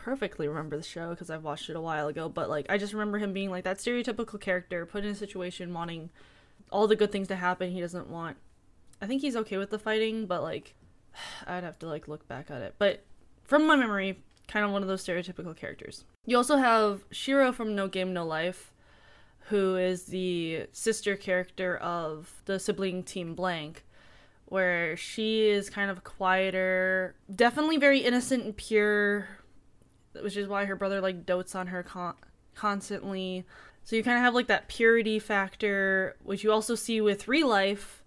perfectly remember the show because I've watched it a while ago, but like I just remember him being like that stereotypical character put in a situation wanting all the good things to happen. He doesn't want. I think he's okay with the fighting, but like I'd have to like look back at it. But from my memory, kind of one of those stereotypical characters. You also have Shiro from No Game No Life, who is the sister character of the sibling team Blank where she is kind of quieter, definitely very innocent and pure, which is why her brother like dotes on her con- constantly. So you kind of have like that purity factor, which you also see with ReLIFE,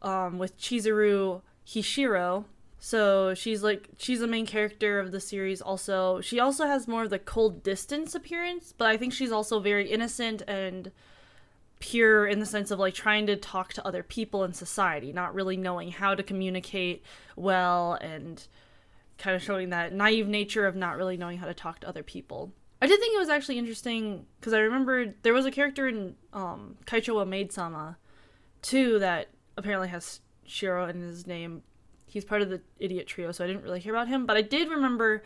um, with Chizuru Hishiro. So she's like she's the main character of the series. Also, she also has more of the cold distance appearance, but I think she's also very innocent and pure in the sense of like trying to talk to other people in society, not really knowing how to communicate well and kind of showing that naive nature of not really knowing how to talk to other people. I did think it was actually interesting because I remembered there was a character in um, Kaicho wa Maid Sama too that apparently has Shiro in his name. He's part of the idiot trio, so I didn't really hear about him. But I did remember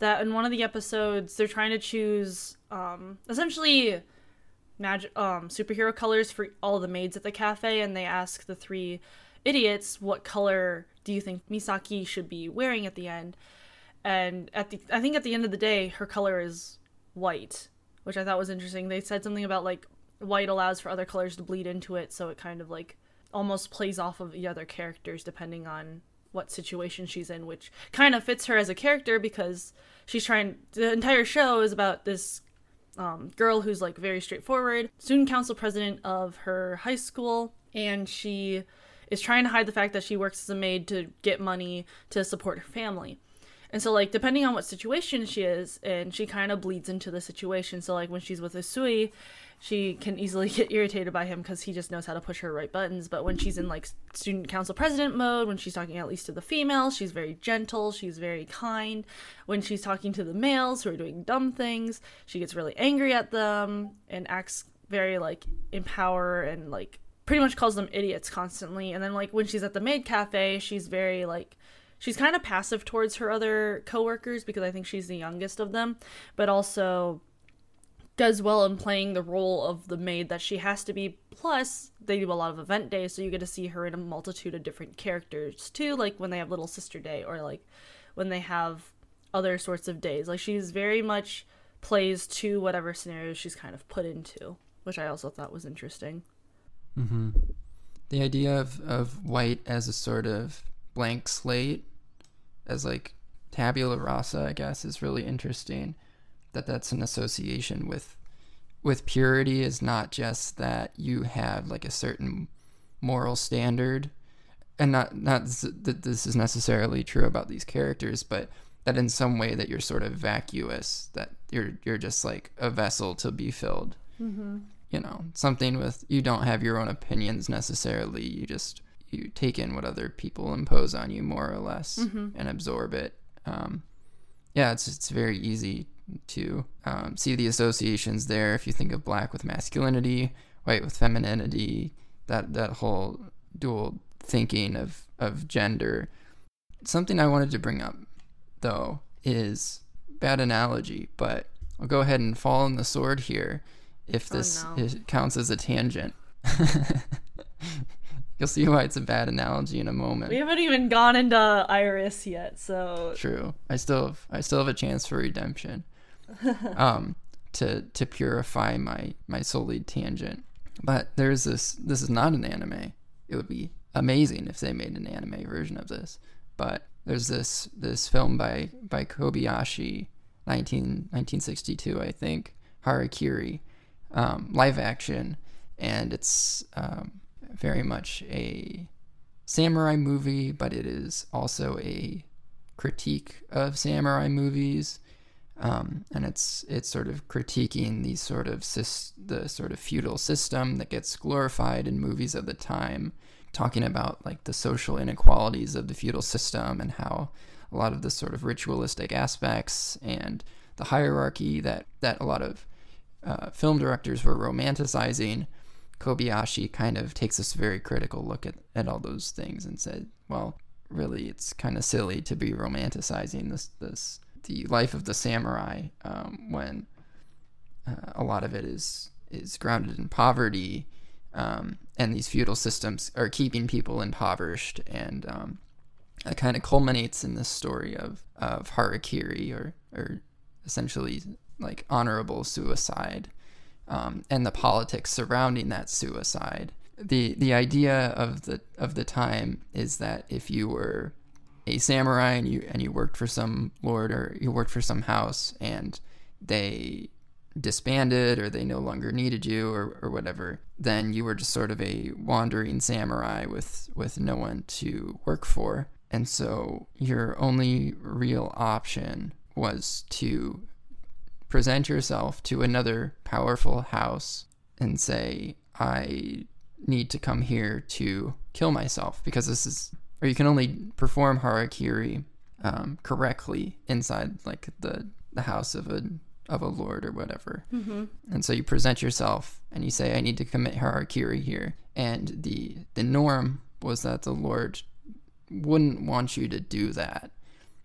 that in one of the episodes they're trying to choose um, essentially magic um, superhero colors for all the maids at the cafe, and they ask the three idiots what color do you think Misaki should be wearing at the end. And at the I think at the end of the day, her color is white, which I thought was interesting. They said something about like white allows for other colors to bleed into it, so it kind of like almost plays off of the other characters depending on what situation she's in, which kind of fits her as a character because she's trying. The entire show is about this um, girl who's like very straightforward, student council president of her high school, and she is trying to hide the fact that she works as a maid to get money to support her family. And so, like, depending on what situation she is, and she kind of bleeds into the situation. So, like, when she's with Usui, she can easily get irritated by him because he just knows how to push her right buttons. But when she's in, like, student council president mode, when she's talking at least to the females, she's very gentle, she's very kind. When she's talking to the males who are doing dumb things, she gets really angry at them and acts very, like, in power and, like, pretty much calls them idiots constantly. And then, like, when she's at the maid cafe, she's very, like, she's kind of passive towards her other coworkers because I think she's the youngest of them, but also does well in playing the role of the maid that she has to be. Plus, they do a lot of event days, so you get to see her in a multitude of different characters too, like when they have Little Sister Day or like when they have other sorts of days. Like she's very much plays to whatever scenario she's kind of put into, which I also thought was interesting. Mm-hmm. The idea of, of white as a sort of blank slate as like tabula rasa, I guess, is really interesting. That that's an association with with purity is not just that you have like a certain moral standard, and not not that this is necessarily true about these characters, but that in some way that you're sort of vacuous, that you're you're just like a vessel to be filled. Mm-hmm. You know, something with you don't have your own opinions necessarily. You just you take in what other people impose on you more or less mm-hmm. and absorb it. Um, yeah, it's it's very easy to um, see the associations there. If you think of black with masculinity, white with femininity, that that whole dual thinking of of gender. Something I wanted to bring up though is bad analogy, but I'll go ahead and fall on the sword here if oh, this oh, no. counts as a tangent. You'll see why it's a bad analogy in a moment. We haven't even gone into Iris yet, so true. I still have, I still have a chance for redemption. um, to to purify my my Soul tangent. But there's this. This is not an anime. It would be amazing if they made an anime version of this. But there's this this film by by Kobayashi, 19, 1962, I think, Harakiri, um, live action, and it's um, very much a samurai movie, but it is also a critique of samurai movies. Um, and it's it's sort of critiquing these sort of the sort of feudal system that gets glorified in movies of the time, talking about like the social inequalities of the feudal system and how a lot of the sort of ritualistic aspects and the hierarchy that that a lot of uh, film directors were romanticizing Kobayashi kind of takes this very critical look at, at all those things and said, well, really, it's kind of silly to be romanticizing this this the life of the samurai um, when uh, a lot of it is is grounded in poverty, um, and these feudal systems are keeping people impoverished, and um, it kind of culminates in this story of of harakiri or or essentially like honorable suicide um, and the politics surrounding that suicide. The the idea of the of the time is that if you were a samurai and you and you worked for some lord or you worked for some house and they disbanded or they no longer needed you or, or whatever, then you were just sort of a wandering samurai with with no one to work for. And so your only real option was to present yourself to another powerful house and say, I need to come here to kill myself because this is, or you can only perform harakiri um, correctly inside like the the house of a of a lord or whatever. Mm-hmm. And so you present yourself and you say, I need to commit harakiri here. And the the norm was that the lord wouldn't want you to do that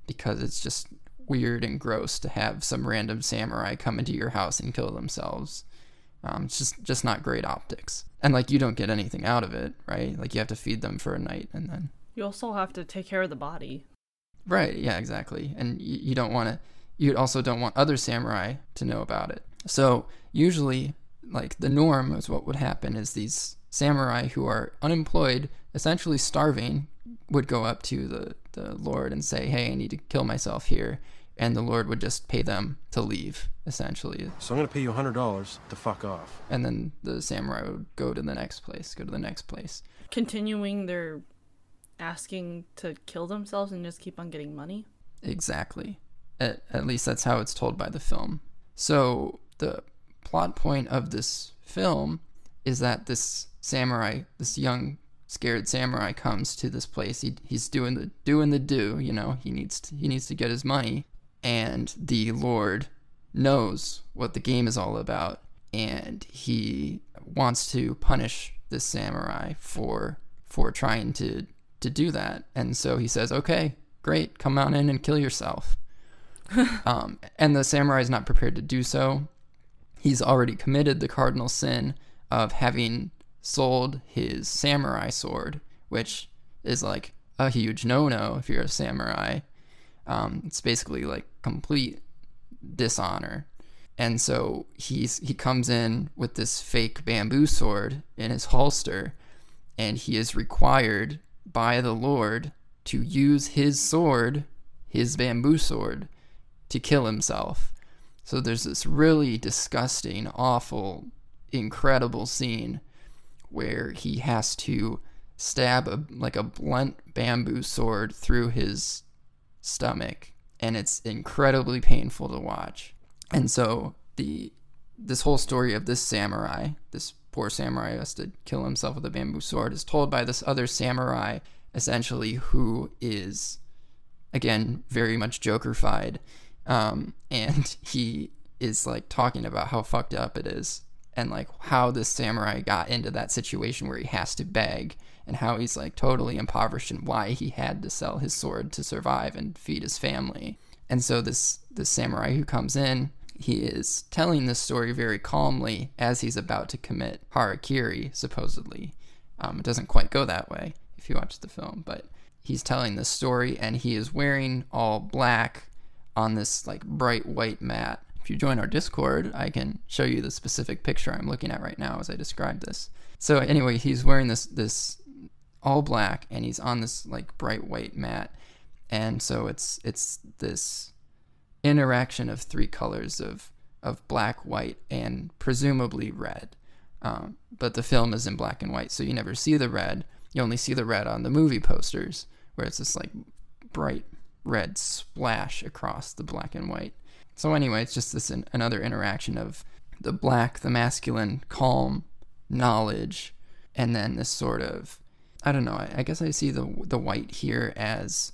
because it's just weird and gross to have some random samurai come into your house and kill themselves. Um, it's just just not great optics, and like you don't get anything out of it, right? Like you have to feed them for a night, and then you also have to take care of the body. Right. Yeah. Exactly. And you, you don't want to. You also don't want other samurai to know about it. So usually, like the norm is what would happen is these samurai who are unemployed, essentially starving, would go up to the the Lord and say, "Hey, I need to kill myself here," and the Lord would just pay them to leave, essentially. So I'm gonna pay you hundred dollars to fuck off. And then the samurai would go to the next place, go to the next place. Continuing their asking to kill themselves and just keep on getting money. Exactly. At, at least that's how it's told by the film. So the plot point of this film is that this samurai, this young scared samurai comes to this place. He, he's doing the doing the do, you know, he needs to, he needs to get his money and the lord knows what the game is all about and he wants to punish this samurai for for trying to to do that. And so he says, "Okay, great, come on in and kill yourself." um, and the samurai is not prepared to do so. He's already committed the cardinal sin of having sold his samurai sword, which is like a huge no-no if you're a samurai. Um, it's basically like complete dishonor. And so he's he comes in with this fake bamboo sword in his holster, and he is required by the Lord to use his sword, his bamboo sword, to kill himself. So there's this really disgusting, awful, incredible scene where he has to stab a, like a blunt bamboo sword through his stomach and it's incredibly painful to watch. And so the this whole story of this samurai, this poor samurai has to kill himself with a bamboo sword, is told by this other samurai, essentially, who is, again, very much Jokerfied. Um, and he is like talking about how fucked up it is and like how this samurai got into that situation where he has to beg and how he's like totally impoverished and why he had to sell his sword to survive and feed his family. And so this this samurai who comes in he is telling this story very calmly as he's about to commit harakiri, supposedly. Um, it doesn't quite go that way if you watch the film, but he's telling this story and he is wearing all black on this like bright white mat. If you join our Discord, I can show you the specific picture I'm looking at right now as I describe this. So anyway, he's wearing this this all black and he's on this like bright white mat. And so it's it's this interaction of three colors of of black, white, and presumably red. Um, but the film is in black and white, so you never see the red. You only see the red on the movie posters, where it's this like bright red splash across the black and white. So anyway, it's just this another interaction of the black, the masculine, calm knowledge, and then this sort of I don't know. I, I guess I see the the white here as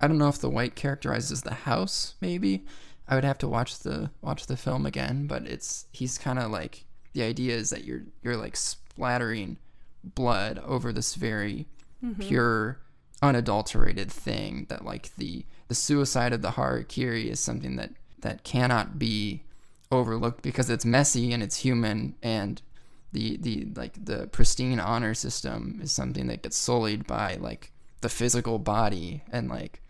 I don't know if the white characterizes the house. Maybe I would have to watch the watch the film again. But it's he's kind of like the idea is that you're you're like splattering blood over this very mm-hmm. pure, unadulterated thing. That like the the suicide of the harakiri is something that that cannot be overlooked because it's messy and it's human and the the like the pristine honor system is something that gets sullied by like the physical body and like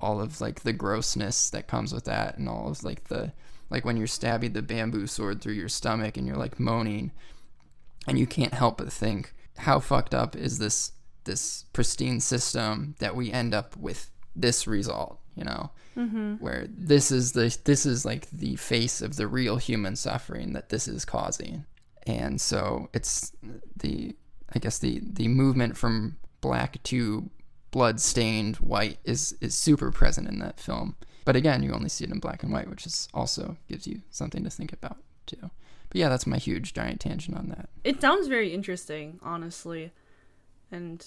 all of like the grossness that comes with that and all of like the like when you're stabbing the bamboo sword through your stomach and you're like moaning and you can't help but think how fucked up is this this pristine system that we end up with this result you know mm-hmm. where this is the this is like the face of the real human suffering that this is causing and so it's the i guess the the movement from black to blood stained white is is super present in that film. But again, you only see it in black and white, which is also gives you something to think about too. But yeah, that's my huge giant tangent on that. It sounds very interesting, honestly, and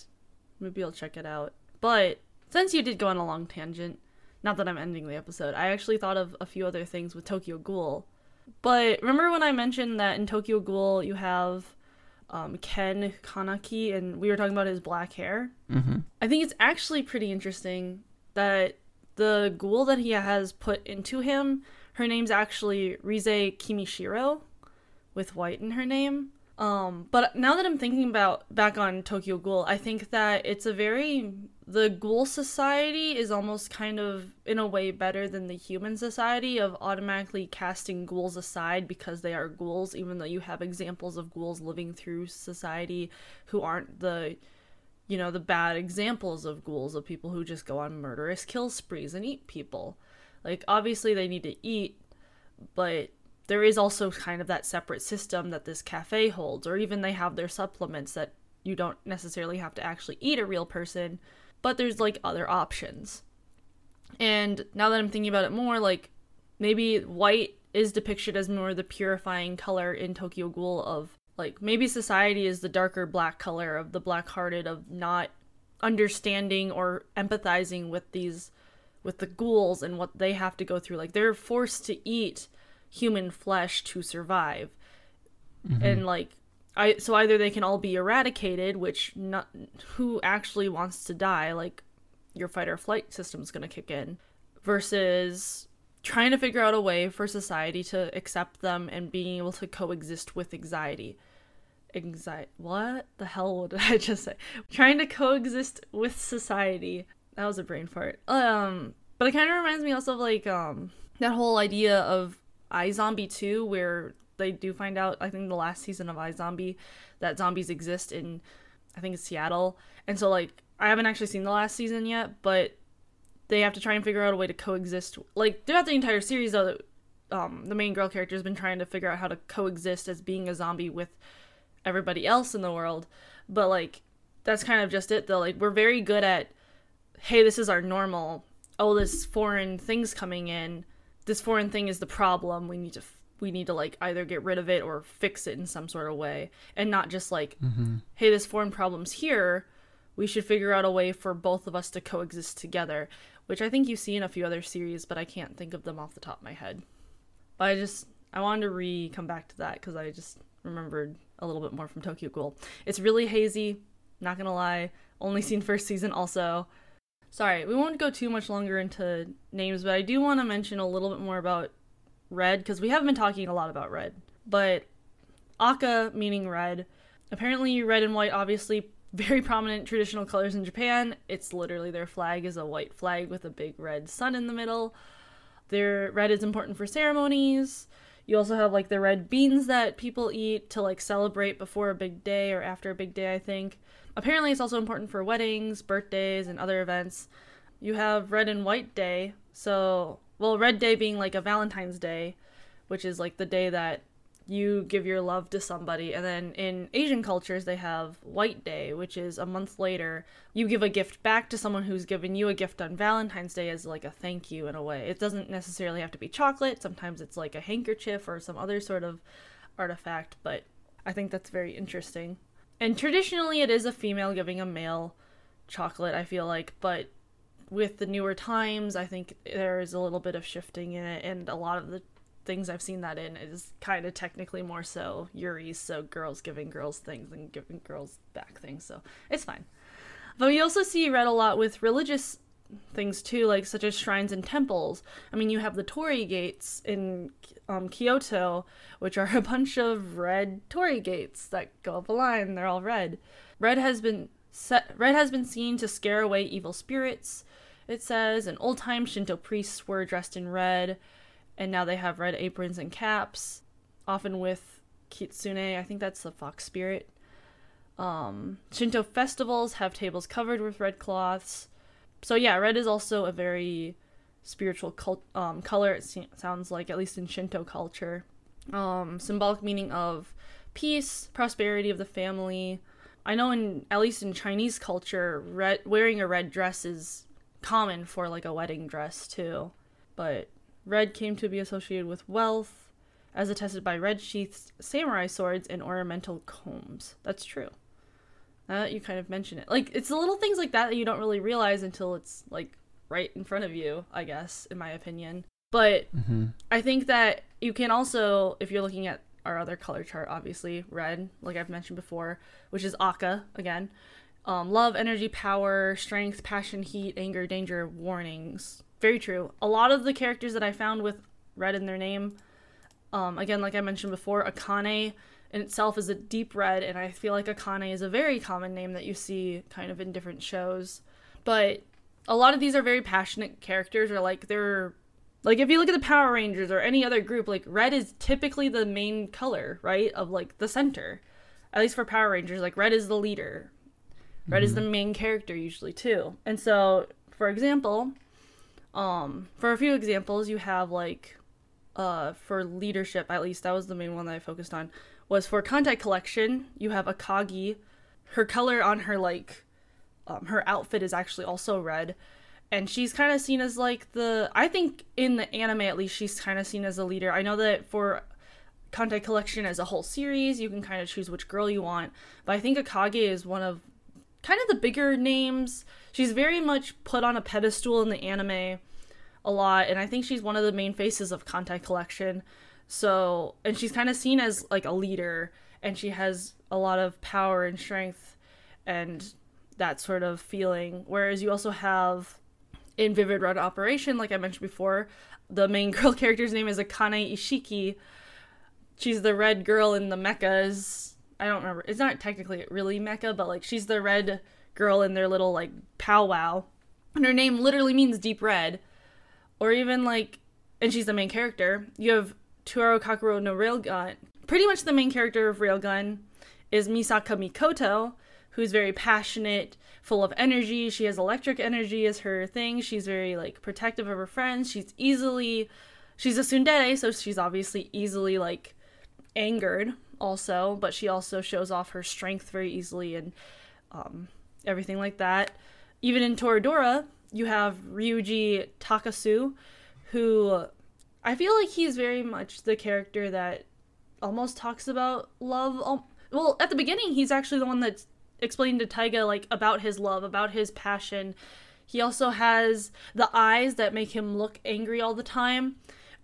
maybe I'll check it out. But since you did go on a long tangent, not that I'm ending the episode, I actually thought of a few other things with Tokyo Ghoul. But remember when I mentioned that in Tokyo Ghoul you have um, Ken Kaneki, and we were talking about his black hair. Mm-hmm. I think it's actually pretty interesting that the ghoul that he has put into him, her name's actually Rize Kamishiro, with white in her name. Um, but now that I'm thinking about back on Tokyo Ghoul, I think that it's a very the ghoul society is almost kind of in a way better than the human society of automatically casting ghouls aside because they are ghouls, even though you have examples of ghouls living through society who aren't the you know the bad examples of ghouls of people who just go on murderous kill sprees and eat people. Like obviously they need to eat, but there is also kind of that separate system that this cafe holds, or even they have their supplements that you don't necessarily have to actually eat a real person, but there's like other options. And now that I'm thinking about it more, like maybe white is depicted as more the purifying color in Tokyo Ghoul of like maybe society is the darker black color of the black hearted of not understanding or empathizing with these with the ghouls and what they have to go through like they're forced to eat human flesh to survive mm-hmm. and like i so either they can all be eradicated which not who actually wants to die? Like your fight or flight system's going to kick in versus trying to figure out a way for society to accept them and being able to coexist with anxiety. Anxiety what the hell did i just say? Trying to coexist with society. That was a brain fart. Um but it kind of reminds me also of like um that whole idea of iZombie 2 where they do find out i think the last season of iZombie that zombies exist in i think it's seattle and so like i haven't actually seen the last season yet but they have to try and figure out a way to coexist like throughout the entire series though um, the main girl character has been trying to figure out how to coexist as being a zombie with everybody else in the world. But like that's kind of just it though. Like we're very good at hey, this is our normal. Oh, this foreign thing's coming in. This foreign thing is the problem. We need to we need to like either get rid of it or fix it in some sort of way and not just like mm-hmm. hey, this foreign problem's here. We should figure out a way for both of us to coexist together, which I think you see in a few other series, but I can't think of them off the top of my head. But I just I wanted to re come back to that because I just remembered a little bit more from Tokyo Ghoul. It's really hazy, not gonna lie. Only seen first season also. Sorry, we won't go too much longer into names, but I do want to mention a little bit more about red because we haven't been talking a lot about red. But Aka meaning red. Apparently, red and white, obviously, very prominent traditional colors in Japan. It's literally their flag is a white flag with a big red sun in the middle. Their red is important for ceremonies. You also have like the red beans that people eat to like celebrate before a big day or after a big day, I think. Apparently, it's also important for weddings, birthdays, and other events. You have Red and White Day. So, well, Red Day being like a Valentine's Day, which is like the day that you give your love to somebody. And then in Asian cultures, they have White Day, which is a month later. You give a gift back to someone who's given you a gift on Valentine's Day as like a thank you in a way. It doesn't necessarily have to be chocolate, sometimes it's like a handkerchief or some other sort of artifact, but I think that's very interesting. And traditionally, it is a female giving a male chocolate, I feel like, but with the newer times, I think there is a little bit of shifting in it, and a lot of the things I've seen that in is kind of technically more so Yuri, so girls giving girls things and giving girls back things, so it's fine. But we also see red a lot with religious things too, like such as shrines and temples. I mean, you have the torii gates in um, Kyoto, which are a bunch of red torii gates that go up a line. They're all red. Red has been set. Red has been seen to scare away evil spirits. It says, and old time Shinto priests were dressed in red and now they have red aprons and caps, often with kitsune. I think that's the fox spirit. Um, Shinto festivals have tables covered with red cloths. So yeah, red is also a very spiritual cult, um, color. It se- sounds like at least in Shinto culture, um, symbolic meaning of peace, prosperity of the family. I know in at least in Chinese culture, red wearing a red dress is common for like a wedding dress too. But Red came to be associated with wealth, as attested by red sheaths, samurai swords and ornamental combs. That's true. Now that you kind of mention it. Like, it's the little things like that that you don't really realize until it's, like, right in front of you, I guess, in my opinion. But mm-hmm. I think that you can also, if you're looking at our other color chart, obviously, red, like I've mentioned before, which is Aka, again. Um, love, energy, power, strength, passion, heat, anger, danger, warnings, very true. A lot of the characters that I found with red in their name, um, again, like I mentioned before, Akane in itself is a deep red, and I feel like Akane is a very common name that you see kind of in different shows. But a lot of these are very passionate characters, or like they're like if you look at the Power Rangers or any other group, like red is typically the main color, right? Of like the center. At least for Power Rangers, like red is the leader. Red mm-hmm. is the main character usually too. And so, for example, um, for a few examples, you have like, uh, for leadership, at least that was the main one that I focused on, was for Kantai Collection. You have Akagi. Her color on her like, um, her outfit is actually also red, and she's kind of seen as like the I think in the anime at least she's kind of seen as a leader. I know that for Kantai Collection as a whole series, you can kind of choose which girl you want, but I think Akagi is one of kind of the bigger names. She's very much put on a pedestal in the anime a lot, and I think she's one of the main faces of Kantai Collection. So, and she's kind of seen as like a leader, and she has a lot of power and strength and that sort of feeling. Whereas you also have in Vivid Red Operation, like I mentioned before, the main girl character's name is Akane Isshiki. She's the red girl in the mechas. I don't remember. It's not technically really mecha, but like she's the red girl in their little like powwow. And her name literally means deep red. Or even like and she's the main character. You have Toaru Kagaku no Railgun. Pretty much the main character of Railgun is Misaka Mikoto, who's very passionate, full of energy. She has electric energy as her thing. She's very like protective of her friends. She's easily she's a tsundere, so she's obviously easily like angered also, but she also shows off her strength very easily and um, everything like that. Even in Toradora, you have Ryuji Takasu, who I feel like he's very much the character that almost talks about love. Well, at the beginning, he's actually the one that's explained to Taiga like about his love, about his passion. He also has the eyes that make him look angry all the time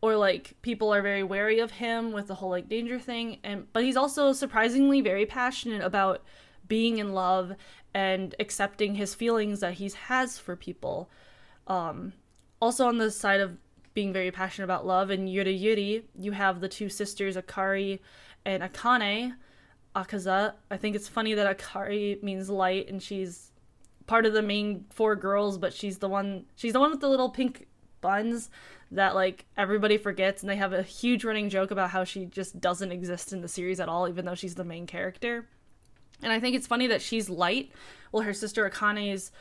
or like people are very wary of him with the whole like danger thing and but he's also surprisingly very passionate about being in love and accepting his feelings that he has for people. Um also on the side of being very passionate about love and Yuru Yuri, you have the two sisters Akari and Akane Akaza. I think it's funny that Akari means light and she's part of the main four girls, but she's the one she's the one with the little pink buns that like everybody forgets and they have a huge running joke about how she just doesn't exist in the series at all even though she's the main character. And I think it's funny that she's light well her sister Akane is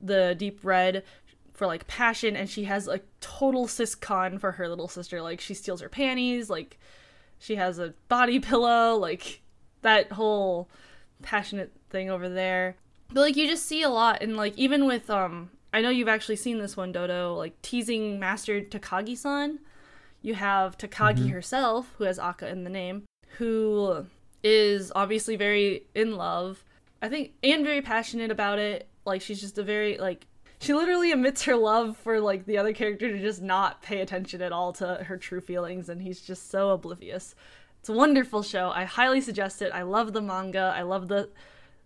the deep red for like passion and she has a total siscon for her little sister like she steals her panties like she has a body pillow like that whole passionate thing over there. But like you just see a lot and like even with um I know you've actually seen this one Dodo like teasing Master Takagi-san. You have Takagi mm-hmm. herself who has Aka in the name who is obviously very in love. I think and very passionate about it. Like she's just a very like she literally admits her love for like the other character to just not pay attention at all to her true feelings and he's just so oblivious it's a wonderful show. I highly suggest it. I love the manga. I love the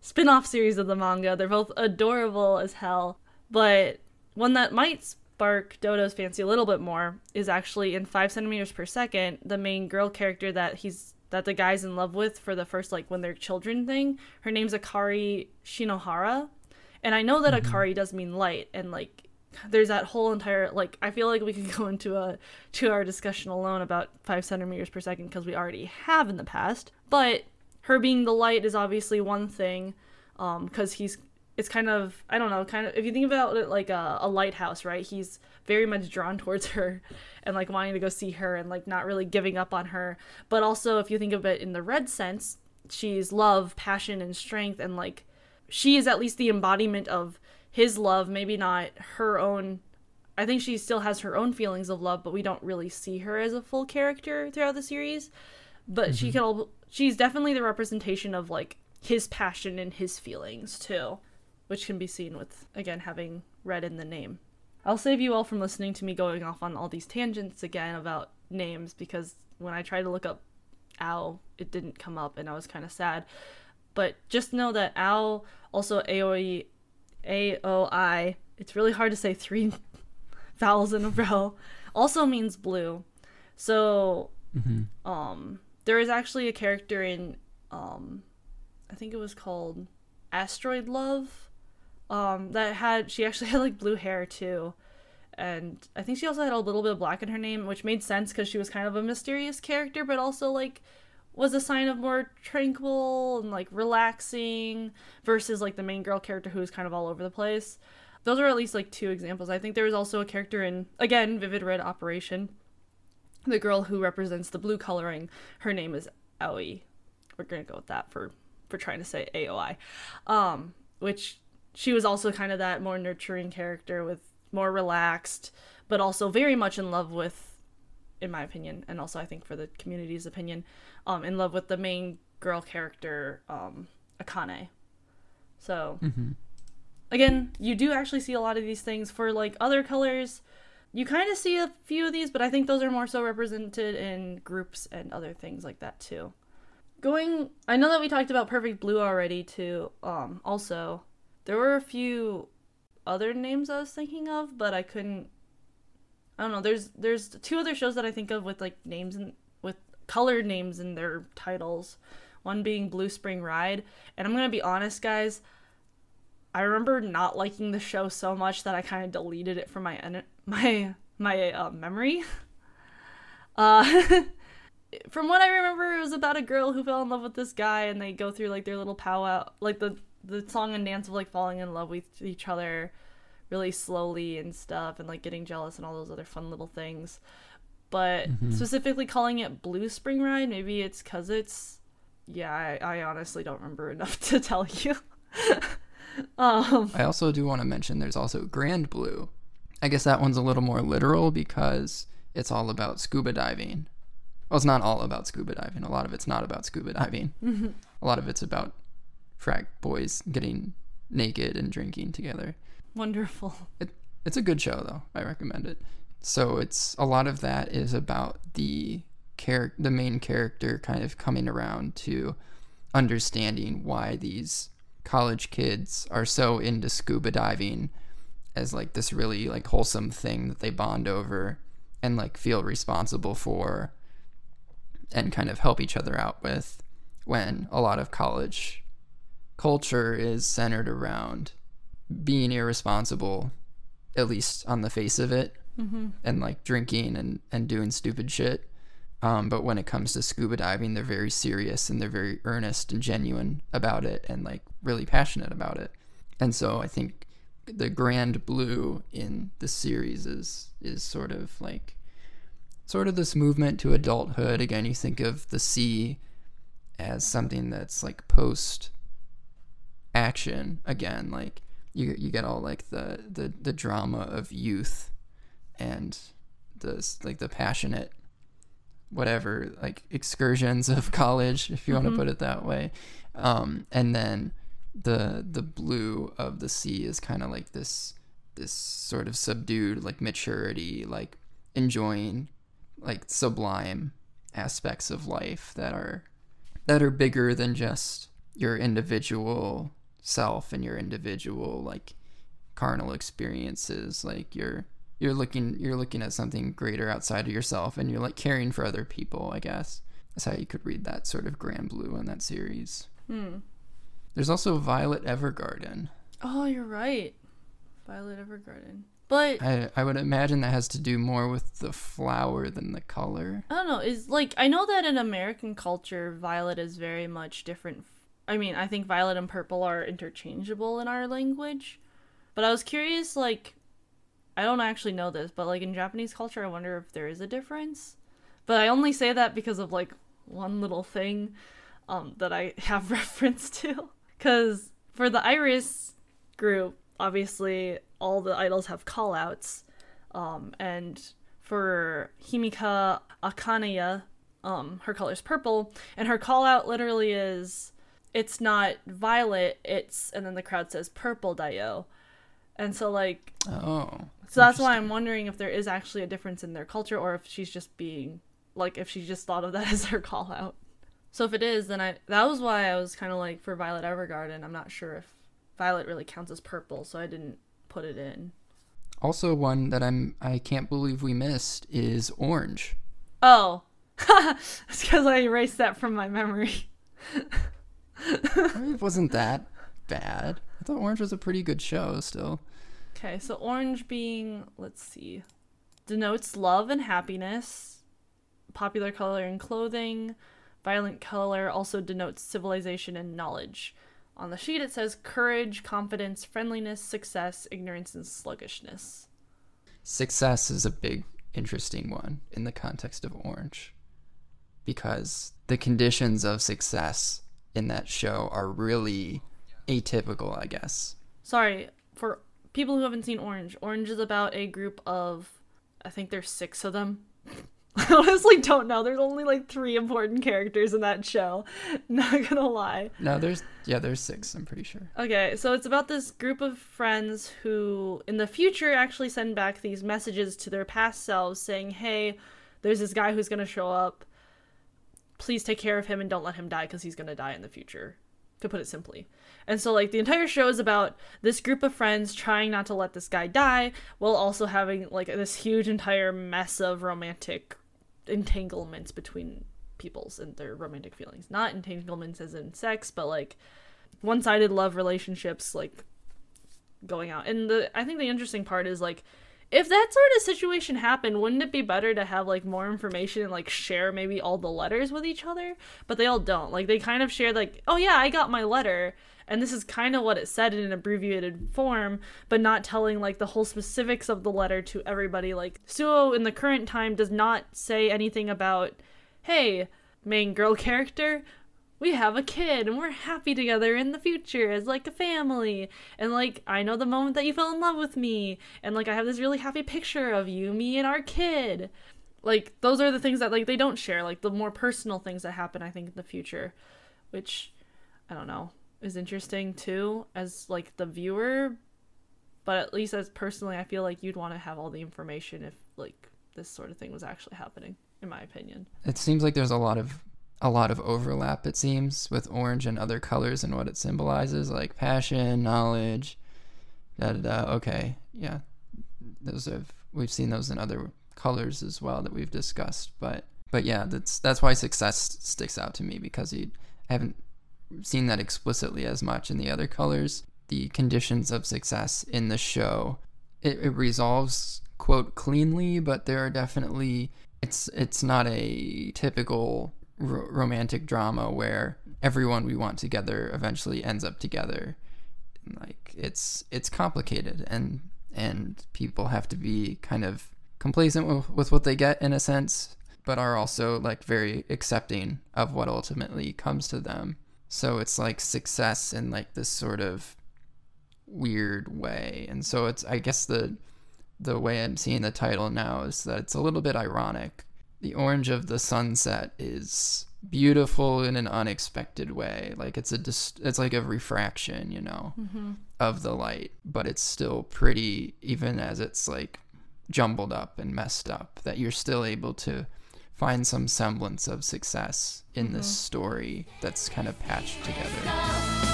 spin off series of the manga. They're both adorable as hell. But one that might spark Dodo's fancy a little bit more is actually in five centimeters per second, the main girl character that he's that the guy's in love with for the first like when they're children thing. Her name's Akari Shinohara. And I know that mm-hmm. Akari does mean light and like there's that whole entire like i feel like we could go into a two hour discussion alone about five centimeters per second because we already have in the past but her being the light is obviously one thing um because he's it's kind of i don't know kind of if you think about it like a, a lighthouse right he's very much drawn towards her and like wanting to go see her and like not really giving up on her but also if you think of it in the red sense she's love passion and strength and like she is at least the embodiment of his love, maybe not her own. I think she still has her own feelings of love, but we don't really see her as a full character throughout the series. But mm-hmm. she can she's definitely the representation of like his passion and his feelings too, which can be seen with again having red in the name. I'll save you all from listening to me going off on all these tangents again about names because when I tried to look up Ao, it didn't come up and I was kind of sad. But just know that Ao, also Aoi a O I. It's really hard to say three vowels in a row. Also means blue. So, mm-hmm. um, there is actually a character in, um, I think it was called Asteroid Love, um, that had she actually had like blue hair too, and I think she also had a little bit of black in her name, which made sense because she was kind of a mysterious character, but also like was a sign of more tranquil and like relaxing versus like the main girl character who is kind of all over the place. Those are at least like two examples. I think there was also a character in again Vivid Red Operation. The girl who represents the blue coloring, her name is Aoi. We're gonna go with that for for trying to say AOI. Um, which she was also kind of that more nurturing character with more relaxed, but also very much in love with, in my opinion, and also I think for the community's opinion, um, in love with the main girl character, um, Akane. So, again, you do actually see a lot of these things for like other colors. You kind of see a few of these, but I think those are more so represented in groups and other things like that too. Going, I know that we talked about Perfect Blue already too. Um, also, there were a few other names I was thinking of, but I couldn't. I don't know. There's there's two other shows that I think of with like names and with colored names in their titles. One being Blue Spring Ride, and I'm gonna be honest, guys. I remember not liking the show so much that I kind of deleted it from my my my uh, memory. Uh, from what I remember, it was about a girl who fell in love with this guy, and they go through like their little powwow, like the the song and dance of like falling in love with each other, really slowly and stuff, and like getting jealous and all those other fun little things. But specifically calling it Blue Spring Ride, maybe it's because it's yeah, I, I honestly don't remember enough to tell you. um, I also do want to mention there's also Grand Blue. I guess that one's a little more literal because it's all about scuba diving. Well, it's not all about scuba diving. A lot of it's not about scuba diving. A lot of it's about frat boys getting naked and drinking together. wonderful. It, it's a good show though. I recommend it. So it's a lot of that is about the char- the main character kind of coming around to understanding why these college kids are so into scuba diving as like this really like wholesome thing that they bond over and like feel responsible for and kind of help each other out with when a lot of college culture is centered around being irresponsible at least on the face of it and like drinking and, and doing stupid shit. Um, but when it comes to scuba diving they're very serious and they're very earnest and genuine about it and like really passionate about it. And so i think the grand blue in the series is is sort of like sort of this movement to adulthood. Again you think of the sea as something that's like post action again like you you get all like the the the drama of youth and the like the passionate whatever like excursions of college if you want to put it that way. Um and then the the blue of the sea is kind of like this this sort of subdued like maturity like enjoying like sublime aspects of life that are that are bigger than just your individual self and your individual like carnal experiences like you're you're looking you're looking at something greater outside of yourself and you're like caring for other people i guess that's how you could read that sort of grand blue in that series Hmm. there's also violet evergarden Oh, you're right. Violet Evergarden. But I, I would imagine that has to do more with the flower than the color I don't know. Is like I know that in American culture, violet is very much different. I mean, I think violet and purple are interchangeable in our language. But I was curious, like, I don't actually know this, but like in Japanese culture, I wonder if there is a difference. But I only say that because of like one little thing um, that I have reference to. Because for the Iris group, obviously all the idols have callouts. Um, and for Himika Akane, um, her is purple, and her call out literally is it's not violet, it's and then the crowd says purple Dio. And so like oh so that's why I'm wondering if there is actually a difference in their culture or if she's just being like if she just thought of that as her call out. So if it is, then I that was why I was kind of like for Violet Evergarden, I'm not sure if Violet really counts as purple, so I didn't put it in. also one that i'm i can't believe we missed is orange Oh. it's because I erased that from my memory. it wasn't that bad i thought orange was a pretty good show still Okay, so orange being, let's see, denotes love and happiness. Popular color in clothing. Violent color also denotes civilization and knowledge. On the sheet, it says courage, confidence, friendliness, success, ignorance, and sluggishness. success is a big interesting one in the context of orange because the conditions of success in that show are really atypical i guess Sorry, for people who haven't seen Orange, Orange is about a group of, I think there's six of them. I honestly don't know. There's only like three important characters in that show. Not gonna lie. No, there's yeah, there's six. I'm pretty sure. Okay, so it's about this group of friends who, in the future, actually send back these messages to their past selves saying, "Hey, there's this guy who's gonna show up. Please take care of him and don't let him die because he's gonna die in the future." To put it simply. And so, like, the entire show is about this group of friends trying not to let this guy die while also having, like, this huge entire mess of romantic entanglements between peoples and their romantic feelings. Not entanglements as in sex, but like one sided love relationships like going out. And the I think the interesting part is like if that sort of situation happened, wouldn't it be better to have like more information and like share maybe all the letters with each other? But they all don't. Like they kind of share like, "Oh yeah, I got my letter." And this is kind of what it said in an abbreviated form, but not telling like the whole specifics of the letter to everybody. Like Suwa in the current time does not say anything about, "Hey, main girl character, we have a kid and we're happy together in the future as like a family. And like i know the moment that you fell in love with me. And like i have this really happy picture of you me and our kid. Like those are the things that like they don't share like the more personal things that happen i think in the future which i don't know is interesting too as like the viewer. But at least as personally i feel like you'd want to have all the information if like this sort of thing was actually happening in my opinion. It seems like there's a lot of a lot of overlap. It seems with orange and other colors and what it symbolizes, like passion, knowledge. Da da da. Okay, yeah, those have we've seen those in other colors as well that we've discussed. But but yeah, that's that's why success sticks out to me because you haven't seen that explicitly as much in the other colors. The conditions of success in the show it, it resolves quote cleanly, but there are definitely it's it's not a typical ro- romantic drama where everyone we want together eventually ends up together. Like it's it's complicated and and people have to be kind of complacent with, with what they get in a sense, but are also like very accepting of what ultimately comes to them. So it's like success in like this sort of weird way. And so it's I guess the the way I'm seeing the title now is that it's a little bit ironic. The orange of the sunset is beautiful in an unexpected way. Like it's a dis- it's like a refraction, you know, mm-hmm. of the light, but it's still pretty even as it's like jumbled up and messed up that you're still able to find some semblance of success in this mm-hmm. story that's kind of patched together.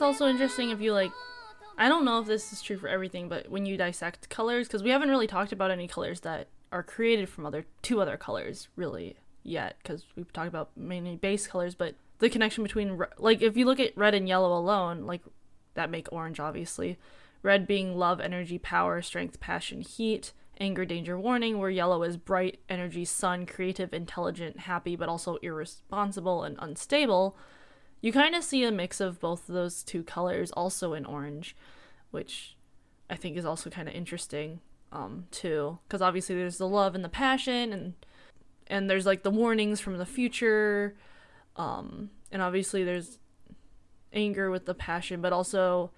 It's also interesting if you like I don't know if this is true for everything, but when you dissect colors cuz we haven't really talked about any colors that are created from other two other colors really yet cuz we've talked about mainly base colors, but the connection between like if you look at red and yellow alone, like that make orange obviously. Red being love, energy, power, strength, passion, heat, anger, danger, warning, where yellow is bright, energy, sun, creative, intelligent, happy, but also irresponsible and unstable. You kind of see a mix of both of those two colors also in orange, which I think is also kind of interesting um too. Because obviously there's the love and the passion and and there's like the warnings from the future um and obviously there's anger with the passion but also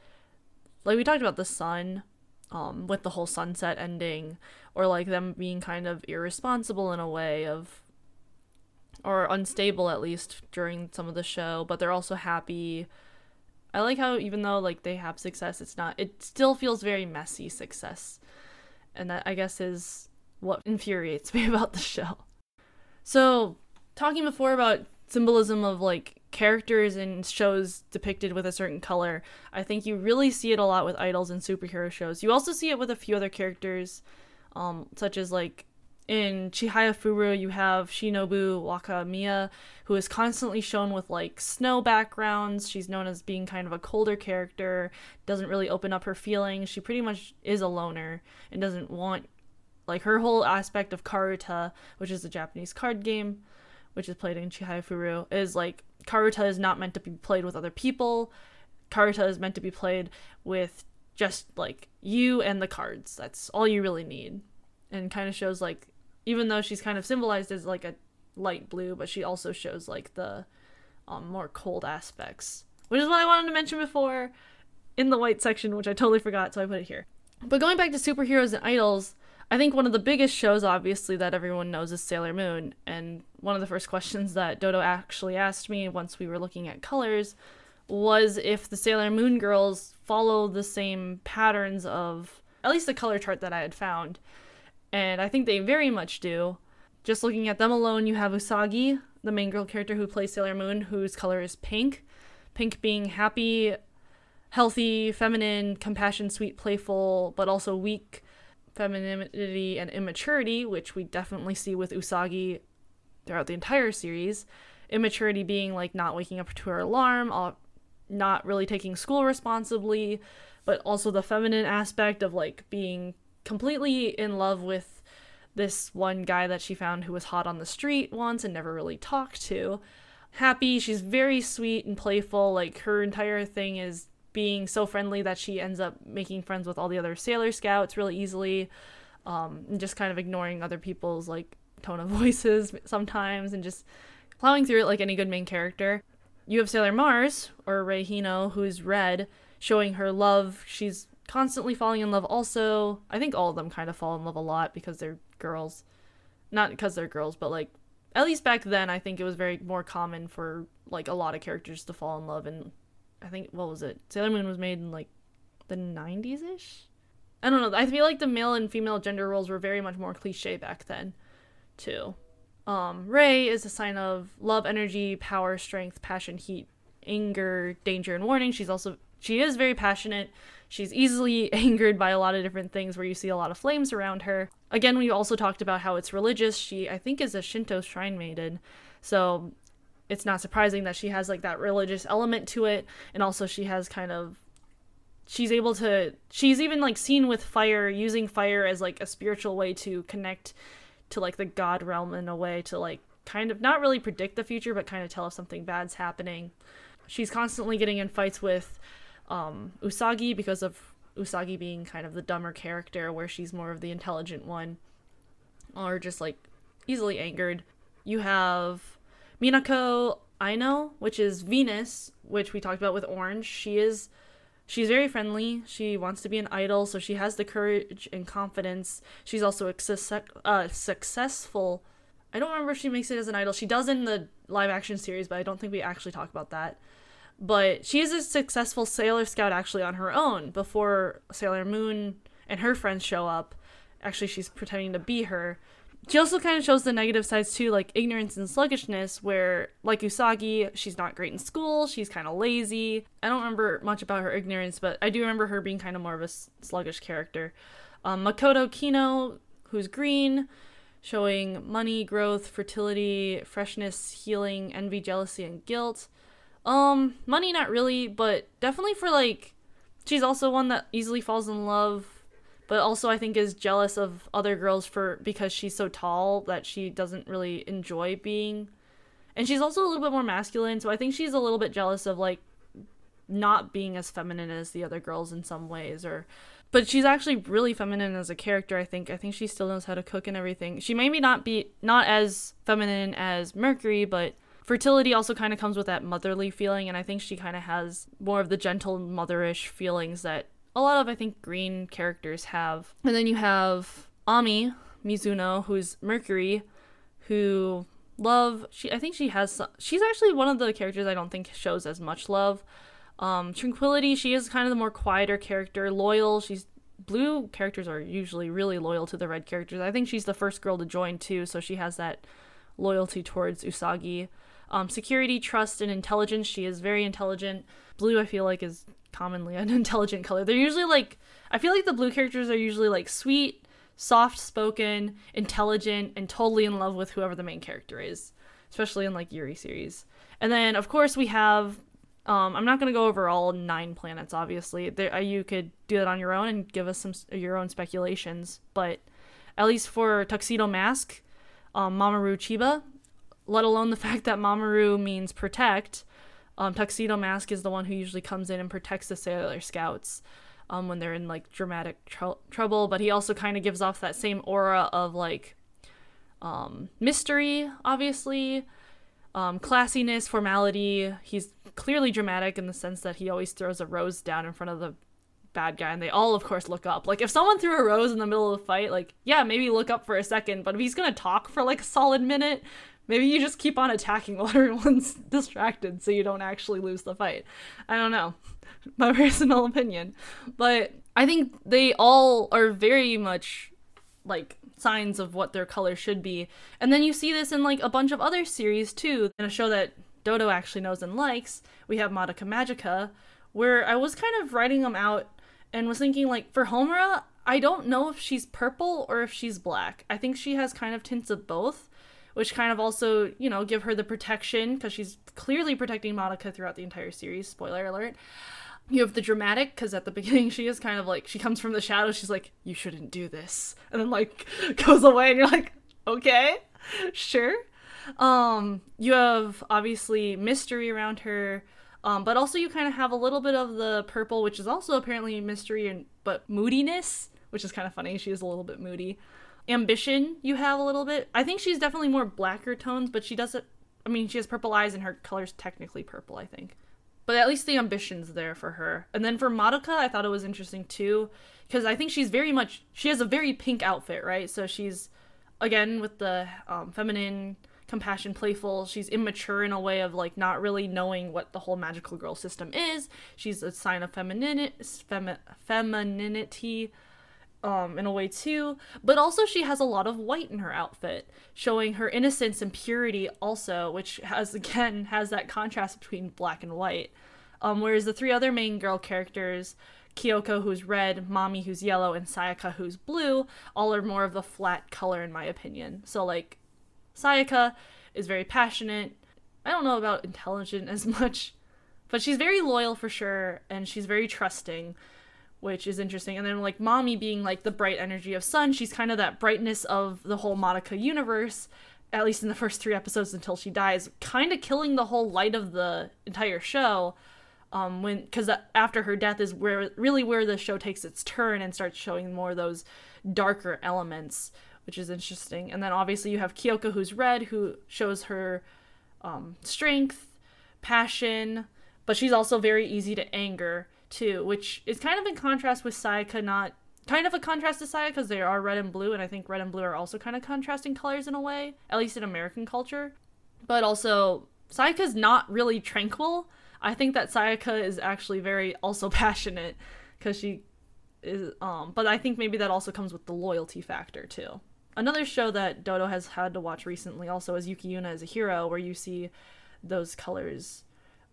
like we talked about the sun um with the whole sunset ending or like them being kind of irresponsible in a way of or unstable at least during some of the show, but they're also happy. I like how even though like they have success, it's not it still feels very messy success. And that I guess is what infuriates me about the show. So, talking before about symbolism of like characters in shows depicted with a certain color, I think you really see it a lot with idols and superhero shows. You also see it with a few other characters, um, such as like in Chihayafuru, you have Shinobu Wakamiya, who is constantly shown with like snow backgrounds. She's known as being kind of a colder character, doesn't really open up her feelings. She pretty much is a loner and doesn't want Like her whole aspect of Karuta, which is a Japanese card game, which is played in Chihayafuru, is like Karuta is not meant to be played with other people. Karuta is meant to be played with just like you and the cards. That's all you really need. And kind of shows like even though she's kind of symbolized as like a light blue, but she also shows like the um, more cold aspects, which is what I wanted to mention before in the white section, which I totally forgot, so I put it here. But going back to superheroes and idols, I think one of the biggest shows, obviously, that everyone knows is Sailor Moon. And one of the first questions that Dodo actually asked me once we were looking at colors was if the Sailor Moon girls follow the same patterns of at least the color chart that I had found. And I think they very much do. Just looking at them alone, you have Usagi, the main girl character who plays Sailor Moon, whose color is pink. Pink being happy, healthy, feminine, compassion, sweet, playful, but also weak, femininity, and immaturity, which we definitely see with Usagi throughout the entire series. Immaturity being like not waking up to her alarm, not really taking school responsibly, but also the feminine aspect of like being completely in love with this one guy that she found who was hot on the street once and never really talked to. Happy, she's very sweet and playful. Like her entire thing is being so friendly that she ends up making friends with all the other sailor scouts really easily. Um, and just kind of ignoring other people's like tone of voices sometimes and just plowing through it like any good main character. You have Sailor Mars, or Rei Hino, who's red, showing her love. She's constantly falling in love also. I think all of them kind of fall in love a lot because they're girls. Not because they're girls, but like at least back then I think it was very more common for like a lot of characters to fall in love and I think what was it? Sailor Moon was made in like the 90s ish. I don't know. I feel like the male and female gender roles were very much more cliche back then, too. Um, Rei is a sign of love, energy, power, strength, passion, heat, anger, danger, and warning. She's also she is very passionate. She's easily angered by a lot of different things where you see a lot of flames around her. Again, we also talked about how it's religious. She I think is a Shinto shrine maiden. So it's not surprising that she has like that religious element to it and also she has kind of she's able to she's even like seen with fire using fire as like a spiritual way to connect to like the god realm in a way to like kind of not really predict the future but kind of tell if something bad's happening she's constantly getting in fights with um, usagi because of usagi being kind of the dumber character where she's more of the intelligent one or just like easily angered you have Minako Aino, which is Venus, which we talked about with Orange. She is she's very friendly. She wants to be an idol, so she has the courage and confidence. She's also a uh, successful. I don't remember if she makes it as an idol. She does in the live action series, but I don't think we actually talk about that. But she is a successful Sailor Scout actually on her own before Sailor Moon and her friends show up. Actually, she's pretending to be her she also kind of shows the negative sides too, like ignorance and sluggishness, where, like Usagi, she's not great in school, she's kind of lazy. I don't remember much about her ignorance, but I do remember her being kind of more of a sluggish character. Um, Makoto Kino, who's green, showing money, growth, fertility, freshness, healing, envy, jealousy, and guilt. Um, money, not really, but definitely for like, she's also one that easily falls in love but also I think is jealous of other girls for because she's so tall that she doesn't really enjoy being. And she's also a little bit more masculine, so I think she's a little bit jealous of like not being as feminine as the other girls in some ways or but she's actually really feminine as a character i think. I think she still knows how to cook and everything. She may maybe not be not as feminine as mercury but fertility also kind of comes with that motherly feeling and i think she kind of has more of the gentle motherish feelings that a lot of I think green characters have. And then you have Ami Mizuno, who's Mercury, who love she I think she has some, she's actually one of the characters I don't think shows as much love. Um, Tranquility, she is kind of the more quieter character, loyal. She's blue characters are usually really loyal to the red characters. I think she's the first girl to join too, so she has that loyalty towards Usagi. Um, security, trust, and intelligence. She is very intelligent. Blue, I feel like, is commonly an intelligent color. They're usually like I feel like the blue characters are usually like sweet, soft spoken, intelligent, and totally in love with whoever the main character is, especially in like Yuri series. And then of course we have um, I'm not gonna go over all nine planets. Obviously, there, uh, you could do that on your own and give us some your own speculations. But at least for Tuxedo Mask, um, Mamoru Chiba, let alone the fact that Mamoru means protect. Um, Tuxedo Mask is the one who usually comes in and protects the Sailor Scouts um, when they're in like dramatic tr- trouble, but he also kind of gives off that same aura of like um, mystery, obviously, um, classiness, formality. He's clearly dramatic in the sense that he always throws a rose down in front of the bad guy, and they all, of course, look up. Like, if someone threw a rose in the middle of the fight, like, yeah, maybe look up for a second, but if he's gonna talk for like a solid minute, maybe you just keep on attacking while everyone's distracted so you don't actually lose the fight. I don't know. My personal opinion. But I think they all are very much like signs of what their color should be. And then you see this in like a bunch of other series too. In a show that Dodo actually knows and likes, we have Madoka Magica, where I was kind of writing them out and was thinking like for Homura, I don't know if she's purple or if she's black. I think she has kind of tints of both, which kind of also, you know, give her the protection because she's clearly protecting Madoka throughout the entire series. Spoiler alert. You have the dramatic because at the beginning she is kind of like she comes from the shadows. She's like, "You shouldn't do this," and then like goes away, and you're like, "Okay, sure." Um, you have obviously mystery around her, um, but also you kind of have a little bit of the purple, which is also apparently mystery and but moodiness, which is kind of funny. She is a little bit moody. Ambition, you have a little bit. I think she's definitely more blacker tones, but she doesn't. I mean, she has purple eyes, and her color's technically purple. I think but at least the ambition's there for her. And then for Madoka, I thought it was interesting too, because I think she's very much she has a very pink outfit, right? So she's again with the um, feminine, compassion, playful. She's immature in a way of like not really knowing what the whole magical girl system is. She's a sign of femininity, femi- femininity um, in a way too. But also, she has a lot of white in her outfit, showing her innocence and purity, also, which has again has that contrast between black and white. Um, whereas the three other main girl characters, Kyoko, who's red, Mami who's yellow, and Sayaka, who's blue, all are more of the flat color, in my opinion. So, like, Sayaka is very passionate. I don't know about intelligent as much, but she's very loyal for sure, and she's very trusting which is interesting. And then like Mami being like the bright energy of Sun, she's kind of that brightness of the whole Madoka universe, at least in the first three episodes until she dies, kind of killing the whole light of the entire show. Um, when because after her death is where really where the show takes its turn and starts showing more of those darker elements, which is interesting. And then obviously you have Kyoko who's red, who shows her um, strength, passion, but she's also very easy to anger too, which is kind of in contrast with Sayaka not kind of a contrast to Sayaka because they are red and blue, and I think red and blue are also kind of contrasting colors in a way, at least in American culture. But also, Sayaka's not really tranquil. I think that Sayaka is actually very also passionate because she is um but I think maybe that also comes with the loyalty factor too. Another show that Dodo has had to watch recently also is Yuki Yuna is a hero where you see those colors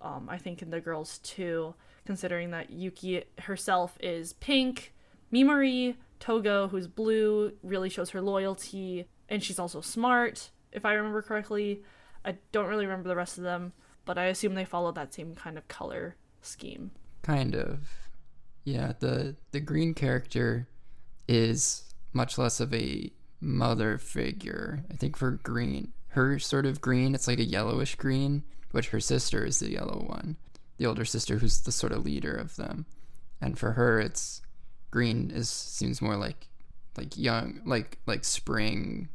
um I think in the girls too considering that Yuki herself is pink. Mimori Togo, who's blue, really shows her loyalty, and she's also smart, if I remember correctly. I don't really remember the rest of them, but I assume they follow that same kind of color scheme. Kind of. Yeah, the the green character is much less of a mother figure. I think for green, her sort of green, it's like a yellowish green, which her sister is the yellow one the older sister who's the sort of leader of them. And for her it's green is seems more like like young like like spring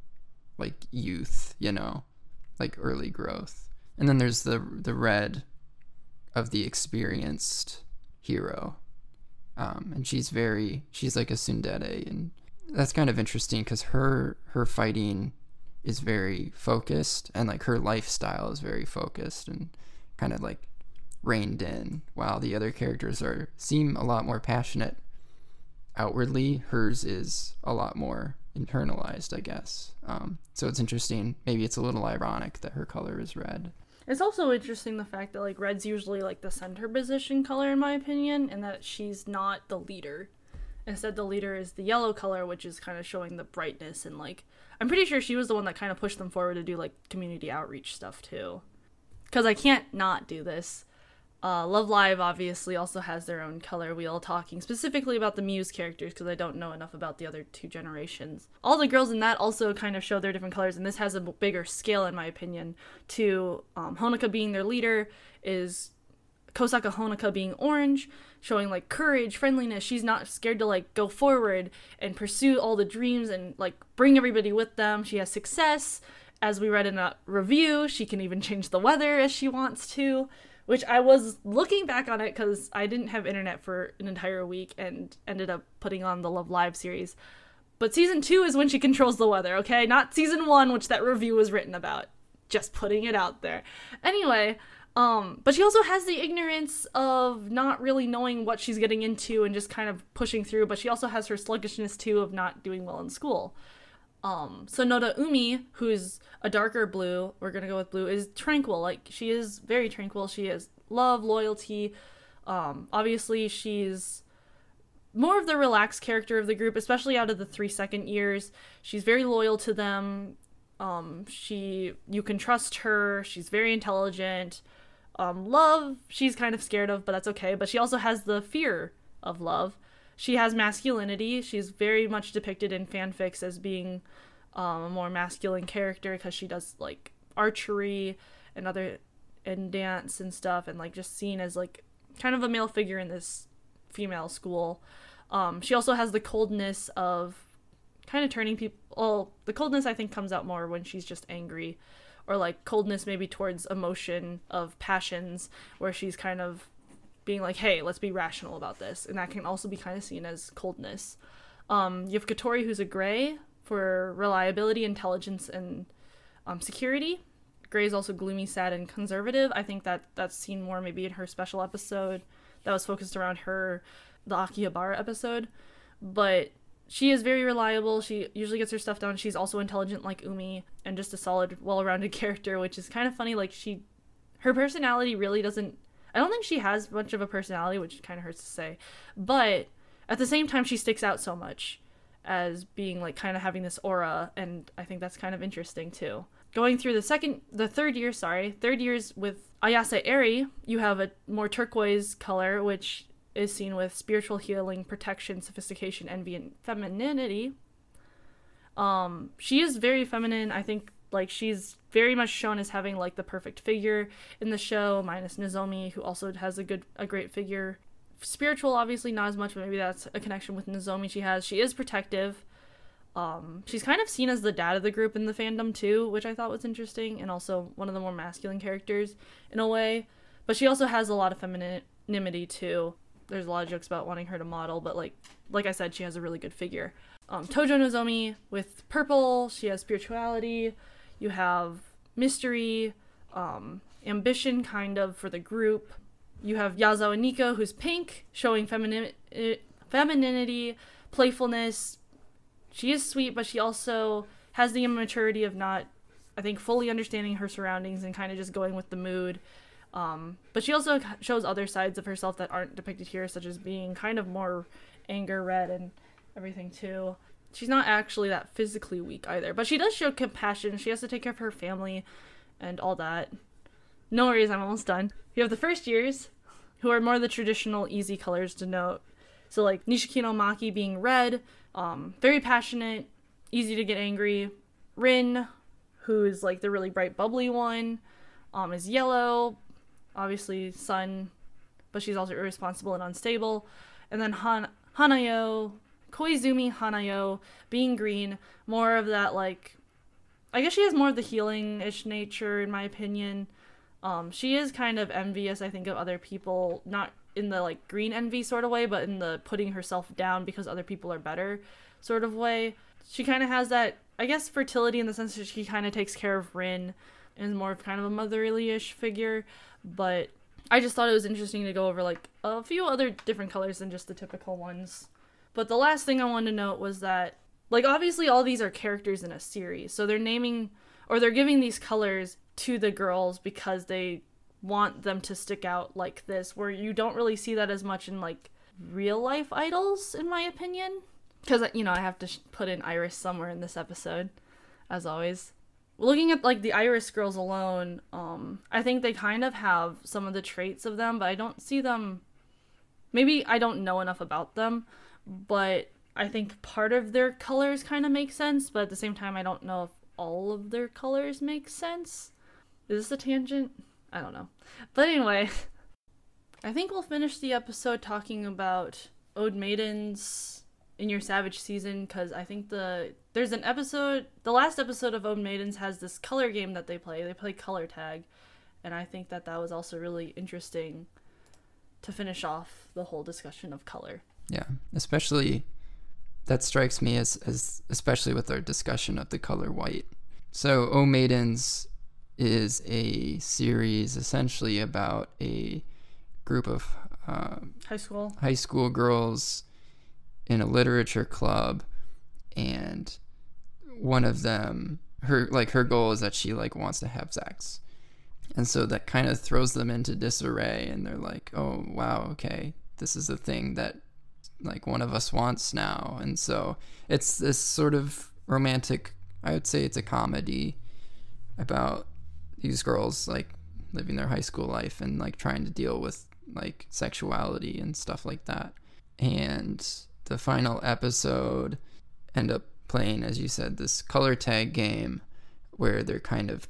like youth you know like early growth. And then there's the the red of the experienced hero. Um, and she's very she's like a tsundere and that's kind of interesting because her her fighting is very focused and like her lifestyle is very focused and kind of like reined in, while the other characters are seem a lot more passionate outwardly. Hers is a lot more internalized, I guess. Um, so it's interesting. Maybe it's a little ironic that her color is red. It's also interesting the fact that like red's usually like the center position color in my opinion, and that she's not the leader. Instead, the leader is the yellow color, which is kind of showing the brightness and like I'm pretty sure she was the one that kind of pushed them forward to do like community outreach stuff too. Because I can't not do this Uh, Love Live obviously also has their own color wheel talking specifically about the Muse characters because I don't know enough about the other two generations. All the girls in that also kind of show their different colors, and this has a bigger scale, in my opinion, to um, Honoka being their leader is Kosaka Honoka being orange, showing like courage, friendliness. She's not scared to like go forward and pursue all the dreams and like bring everybody with them. She has success. As we read in a review, she can even change the weather as she wants to which I was looking back on it because I didn't have internet for an entire week and ended up putting on the Love Live series. But season two is when she controls the weather, okay? Not season one, which that review was written about. Just putting it out there. Anyway, um, but she also has the ignorance of not really knowing what she's getting into and just kind of pushing through, but she also has her sluggishness too of not doing well in school. Um, Sonoda Umi, who's a darker blue, we're gonna go with blue, is tranquil. Like she is very tranquil. She has love, loyalty. Um, obviously, she's more of the relaxed character of the group, especially out of the three second years. She's very loyal to them. Um, she you can trust her. She's very intelligent. Um, love, she's kind of scared of, but that's okay. But she also has the fear of love she has masculinity. She's very much depicted in fanfics as being um, a more masculine character because she does like archery and other and dance and stuff, and like just seen as like kind of a male figure in this female school. Um, she also has the coldness of kind of turning people. Well, the coldness I think comes out more when she's just angry, or like coldness maybe towards emotion of passions, where she's kind of being like, hey, let's be rational about this. And that can also be kind of seen as coldness. Um, you have Kotori, who's a gray for reliability, intelligence, and um, security. Gray is also gloomy, sad, and conservative. I think that that's seen more maybe in her special episode that was focused around her, the Akihabara episode. But she is very reliable. She usually gets her stuff done. She's also intelligent like Umi and just a solid, well rounded character, which is kind of funny. Like, she, her personality really doesn't I don't think she has much of a personality, which kind of hurts to say, but at the same time, she sticks out so much as being like kind of having this aura, and I think that's kind of interesting too. Going through the second, the third year, sorry, third years with Ayase Eri, you have a more turquoise color, which is seen with spiritual healing, protection, sophistication, envy, and femininity. Um, she is very feminine. I think like she's very much shown as having like the perfect figure in the show, minus Nozomi, who also has a good a great figure. Spiritual, obviously not as much, but maybe that's a connection with Nozomi she has. She is protective. Um, she's kind of seen as the dad of the group in the fandom too, which I thought was interesting, and also one of the more masculine characters in a way. But she also has a lot of femininity too. There's a lot of jokes about wanting her to model, but like like I said, she has a really good figure. Um, Tojo Nozomi with purple, she has spirituality. You have mystery, um, ambition, kind of, for the group. You have Yazawa Nico, who's pink, showing femini- femininity, playfulness. She is sweet, but she also has the immaturity of not, I think, fully understanding her surroundings and kind of just going with the mood. Um, but she also shows other sides of herself that aren't depicted here, such as being kind of more anger red and everything too she's not actually that physically weak either, but she does show compassion. She has to take care of her family and all that. No worries, I'm almost done. You have the first years, who are more the traditional easy colors to note. So like Nishikino Maki being red, um, very passionate, easy to get angry. Rin, who's like the really bright bubbly one, um, is yellow, obviously sun, but she's also irresponsible and unstable. And then Han- Hanayo, Koizumi Hanayo being green, more of that like I guess she has more of the healing ish nature in my opinion. Um, she is kind of envious, I think, of other people, not in the like green envy sort of way, but in the putting herself down because other people are better sort of way. She kind of has that, I guess, fertility in the sense that she kind of takes care of Rin and is more of kind of a motherly ish figure. But I just thought it was interesting to go over like a few other different colors than just the typical ones. But the last thing I wanted to note was that, like, obviously all these are characters in a series, so they're naming or they're giving these colors to the girls because they want them to stick out like this, where you don't really see that as much in like real life idols, in my opinion. Because, you know, I have to sh- put in Iris somewhere in this episode, as always. looking at like the Iris girls alone, um, I think they kind of have some of the traits of them, but I don't see them. Maybe I don't know enough about them, but I think part of their colors kind of make sense, but at the same time, I don't know if all of their colors make sense. Is this a tangent? I don't know. But anyway, I think we'll finish the episode talking about O Maidens in your Savage season because I think the there's an episode the last episode of O Maidens has this color game that they play. They play color tag, and I think that that was also really interesting to finish off the whole discussion of color. Yeah, especially that strikes me as, as especially with our discussion of the color white. So, O Maidens is a series essentially about a group of uh, high school high school girls in a literature club, and one of them, her like her goal is that she like wants to have sex, and so that kind of throws them into disarray, and they're like, oh wow, okay, this is the thing that like one of us wants now. And so it's this sort of romantic i would say it's a comedy about these girls like living their high school life and like trying to deal with like sexuality and stuff like that. And the final episode end up playing as you said this color tag game where they're kind of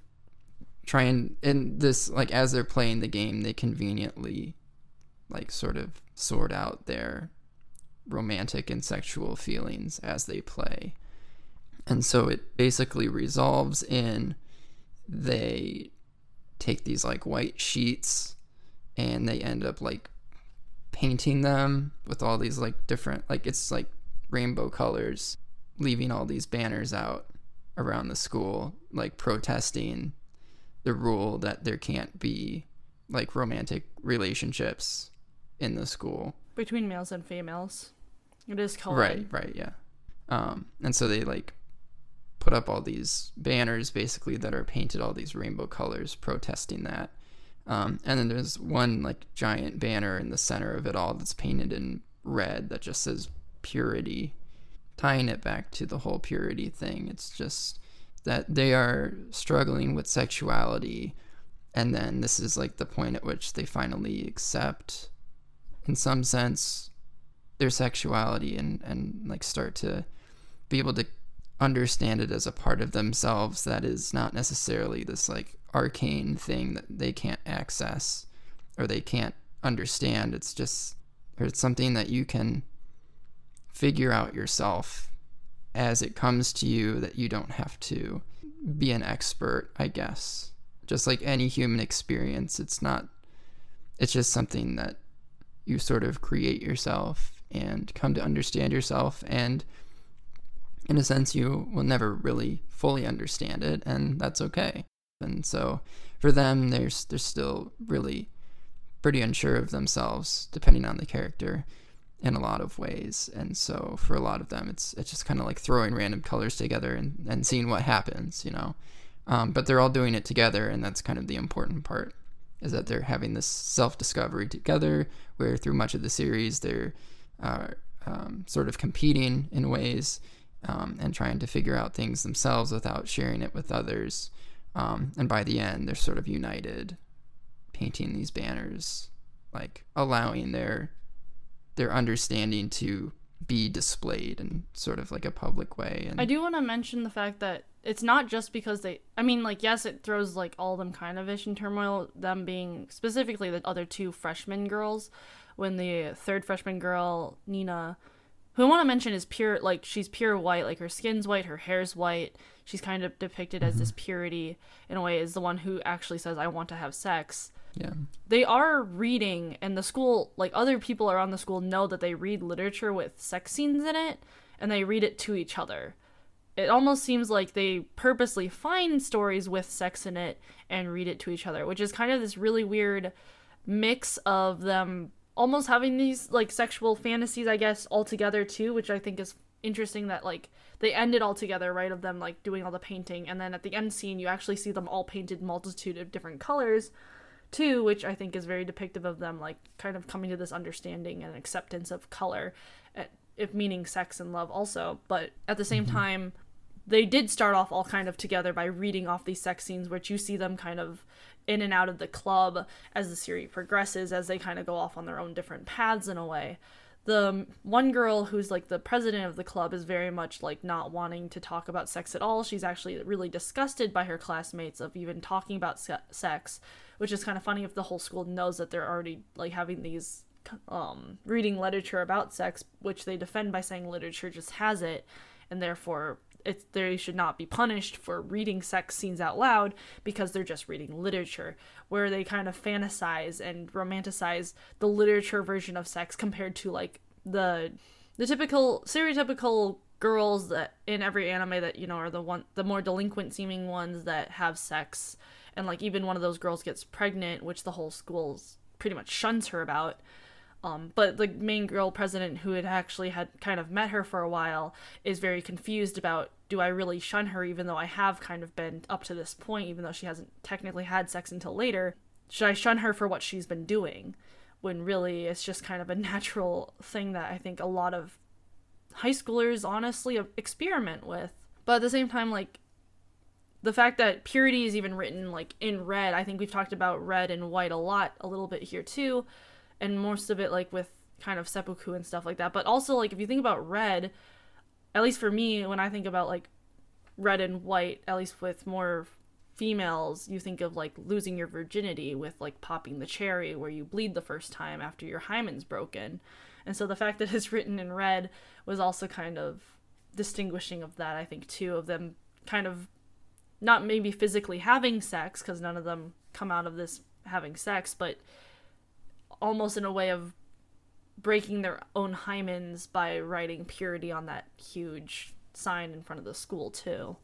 trying in this like as they're playing the game they conveniently like sort of sort out their romantic and sexual feelings as they play. And so it basically resolves in they take these like white sheets and they end up like painting them with all these like different like it's like rainbow colors leaving all these banners out around the school like protesting the rule that there can't be like romantic relationships in the school between males and females it is called Right, right, yeah. Um, and so they like put up all these banners basically that are painted all these rainbow colors protesting that. Um, and then there's one like giant banner in the center of it all that's painted in red that just says purity, tying it back to the whole purity thing. It's just that they are struggling with sexuality, and then this is like the point at which they finally accept, in some sense, their sexuality and and like start to be able to understand it as a part of themselves that is not necessarily this like arcane thing that they can't access or they can't understand. It's just or it's something that you can figure out yourself as it comes to you that you don't have to be an expert i guess. Just like any human experience it's not it's just something that you sort of create yourself and come to understand yourself. And in a sense you will never really fully understand it and that's okay. And so for them they're, they're still really pretty unsure of themselves depending on the character in a lot of ways. And so for a lot of them it's it's just kind of like throwing random colors together and, and seeing what happens you know? Um, but they're all doing it together and that's kind of the important part is that they're having this self-discovery together where through much of the series they're are um, sort of competing in ways um, and trying to figure out things themselves without sharing it with others. Um, and by the end, they're sort of united, painting these banners, like allowing their their understanding to be displayed in sort of like a public way. And I do want to mention the fact that it's not just because they. I mean, like yes, it throws like all them kind of ish in turmoil. Them being specifically the other two freshman girls, when the third freshman girl Nina, who I want to mention is pure, like she's pure white, like her skin's white, her hair's white. She's kind of depicted as this mm-hmm. purity in a way, is the one who actually says, "I want to have sex." Yeah. They are reading, and the school, like other people around the school, know that they read literature with sex scenes in it, and they read it to each other. It almost seems like they purposely find stories with sex in it and read it to each other, which is kind of this really weird mix of them almost having these like sexual fantasies, I guess, all together too, which I think is interesting that like they end it all together, right? Of them like doing all the painting, and then at the end scene, you actually see them all painted multitude of different colors too, which I think is very depictive of them like kind of coming to this understanding and acceptance of color, eh, if meaning sex and love also. But at the same mm-hmm. time, they did start off all kind of together by reading off these sex scenes, which you see them kind of in and out of the club as the series progresses, as they kind of go off on their own different paths in a way. The one girl who's like the president of the club is very much like not wanting to talk about sex at all. She's actually really disgusted by her classmates of even talking about se- sex, which is kind of funny if the whole school knows that they're already like having these um, reading literature about sex, which they defend by saying literature just has it, and therefore they should not be punished for reading sex scenes out loud because they're just reading literature where they kind of fantasize and romanticize the literature version of sex compared to like the the typical stereotypical girls that in every anime that you know are the one the more delinquent seeming ones that have sex. And like even one of those girls gets pregnant which the whole school's pretty much shuns her about um, but the main girl president, who had actually had kind of met her for a while, is very confused about do I really shun her even though I have kind of been up to this point, even though she hasn't technically had sex until later? Should I shun her for what she's been doing? When really it's just kind of a natural thing that I think a lot of high schoolers honestly experiment with. But at the same time, like, the fact that purity is even written like in red, I think we've talked about red and white a lot, a little bit here too and most of it like with kind of seppuku and stuff like that. But also like if you think about red, at least for me when I think about like red and white, at least with more females, you think of like losing your virginity with like popping the cherry where you bleed the first time after your hymen's broken. And so the fact that it's written in red was also kind of distinguishing of that, I think, too, of them kind of not maybe physically having sex, because none of them come out of this having sex, but almost in a way of breaking their own hymens by writing purity on that huge sign in front of the school too.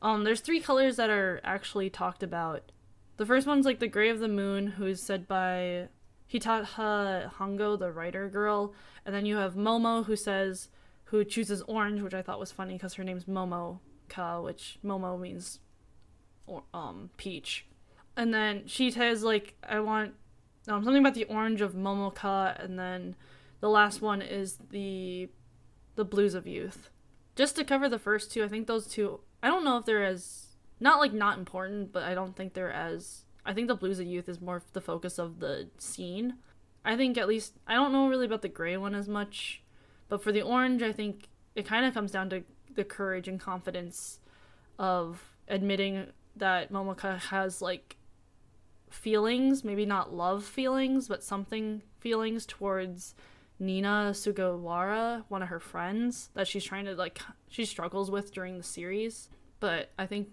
Um, there's three colors that are actually talked about. The first one's like the gray of the moon, who's said by Hitoha Hongo, the writer girl, and then you have Momo, who says who chooses orange, which I thought was funny because her name's Momo Ka, which Momo means or, um peach. And then she says like I want um, something about the orange of Momoka, and then the last one is the the blues of youth. Just to cover the first two, I think those two. I don't know if they're as not like not important, but I don't think they're as. I think the blues of youth is more the focus of the scene. I think at least I don't know really about the gray one as much, but for the orange, I think it kind of comes down to the courage and confidence of admitting that Momoka has like feelings, maybe not love feelings, but something feelings towards Nina Sugawara, one of her friends that she's trying to like she struggles with during the series, but I think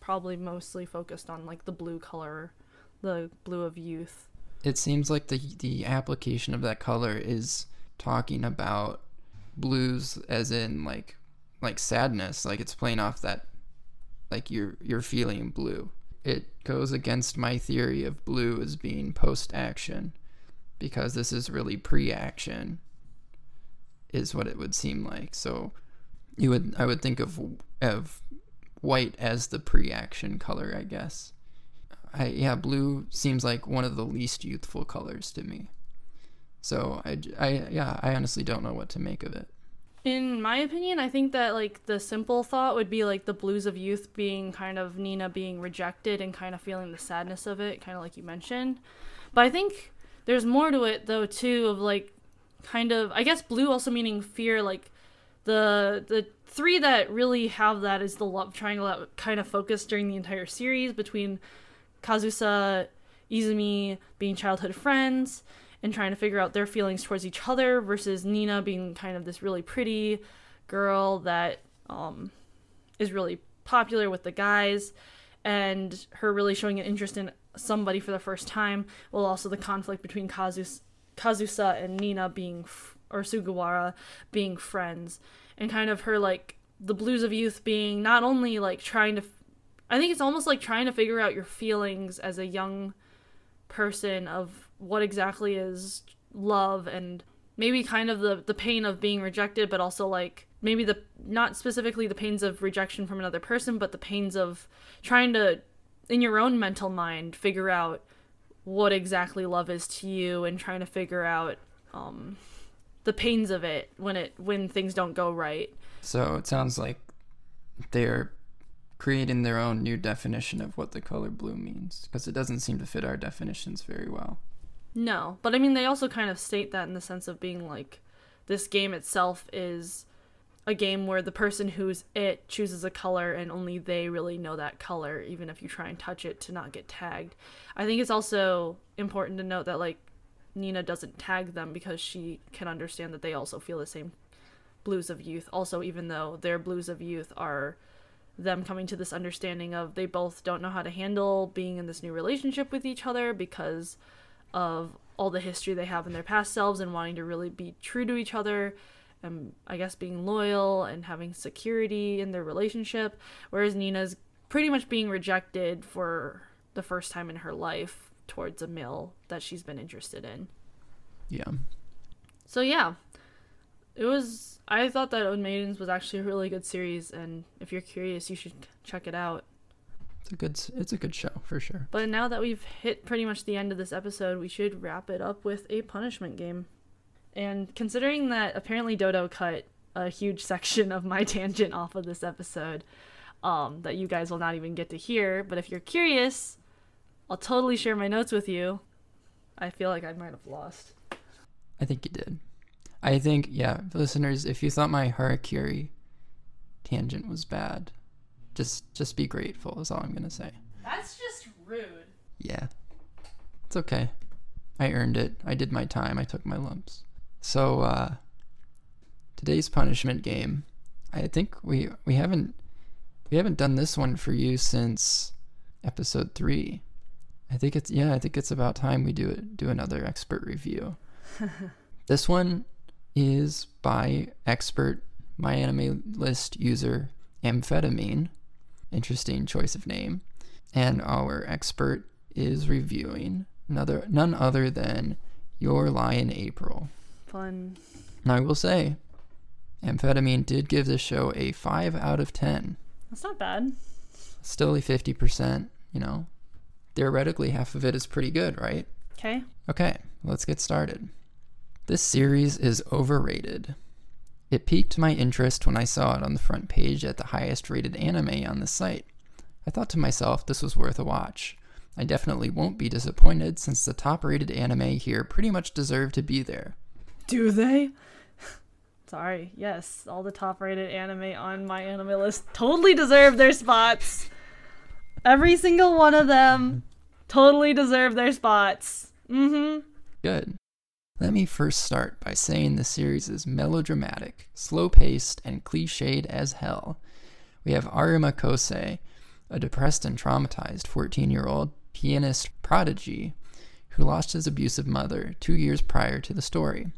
probably mostly focused on like the blue color, the blue of youth. It seems like the the application of that color is talking about blues as in like like sadness, like it's playing off that like you're you're feeling blue it goes against my theory of blue as being post action because this is really pre action is what it would seem like. So you would I would think of of white as the pre action color, I guess. I yeah, blue seems like one of the least youthful colors to me. So I, I yeah, I honestly don't know what to make of it. In my opinion, I think that like the simple thought would be like the blues of youth being kind of Nina being rejected and kind of feeling the sadness of it, kind of like you mentioned. But I think there's more to it though too of like kind of I guess blue also meaning fear like the the three that really have that is the love triangle that kind of focused during the entire series between Kazusa, Izumi being childhood friends, and trying to figure out their feelings towards each other versus Nina being kind of this really pretty girl that um, is really popular with the guys. And her really showing an interest in somebody for the first time while also the conflict between Kazus- Kazusa and Nina being f- or Sugawara being friends. And kind of her like the blues of youth being not only like trying to f- I think it's almost like trying to figure out your feelings as a young person of what exactly is love and maybe kind of the the pain of being rejected but also like maybe the not specifically the pains of rejection from another person but the pains of trying to in your own mental mind figure out what exactly love is to you and trying to figure out um, the pains of it when it when things don't go right so it sounds like they're creating their own new definition of what the color blue means because it doesn't seem to fit our definitions very well. No, but I mean, they also kind of state that in the sense of being like, this game itself is a game where the person who's it chooses a color and only they really know that color, even if you try and touch it to not get tagged. I think it's also important to note that, like, Nina doesn't tag them because she can understand that they also feel the same blues of youth. Also, even though their blues of youth are them coming to this understanding of they both don't know how to handle being in this new relationship with each other because of all the history they have in their past selves and wanting to really be true to each other and I guess being loyal and having security in their relationship whereas Nina's pretty much being rejected for the first time in her life towards a male that she's been interested in. Yeah. So yeah, it was. I thought that O Maidens was actually a really good series, and if you're curious, you should check it out. It's a good it's a good show for sure. But now that we've hit pretty much the end of this episode, we should wrap it up with a punishment game. And considering that apparently Dodo cut a huge section of my tangent off of this episode, um, that you guys will not even get to hear, but if you're curious, I'll totally share my notes with you. I feel like I might have lost. I think you did. I think, yeah, listeners, if you thought my Harakiri tangent was bad, just just be grateful is all I'm gonna say. That's just rude. Yeah. It's okay. I earned it. I did my time. I took my lumps. So uh today's punishment game. I think we we haven't we haven't done this one for you since episode 3. I think it's yeah, I think it's about time we do it do another expert review. this one is by expert my anime list user amphetamine interesting choice of name and our expert is reviewing another none other than Your Lie in April Fun. now i will say amphetamine did give this show a 5 out of 10 That's not bad. still a 50% you know theoretically half of it is pretty good right Okay. Okay, let's get started. This series is overrated. It piqued my interest when I saw it on the front page at the highest rated anime on the site. I thought to myself this was worth a watch. I definitely won't be disappointed since the top rated anime here pretty much deserve to be there. Do they? Sorry. Yes, all the top rated anime on my anime list totally deserve their spots. Every single one of them totally deserve their spots. Mm hmm. Good. Let me first start by saying the series is melodramatic, slow paced, and cliched as hell. We have Arima Kosei, a depressed and traumatized 14 year old pianist prodigy who lost his abusive mother two years prior to the story.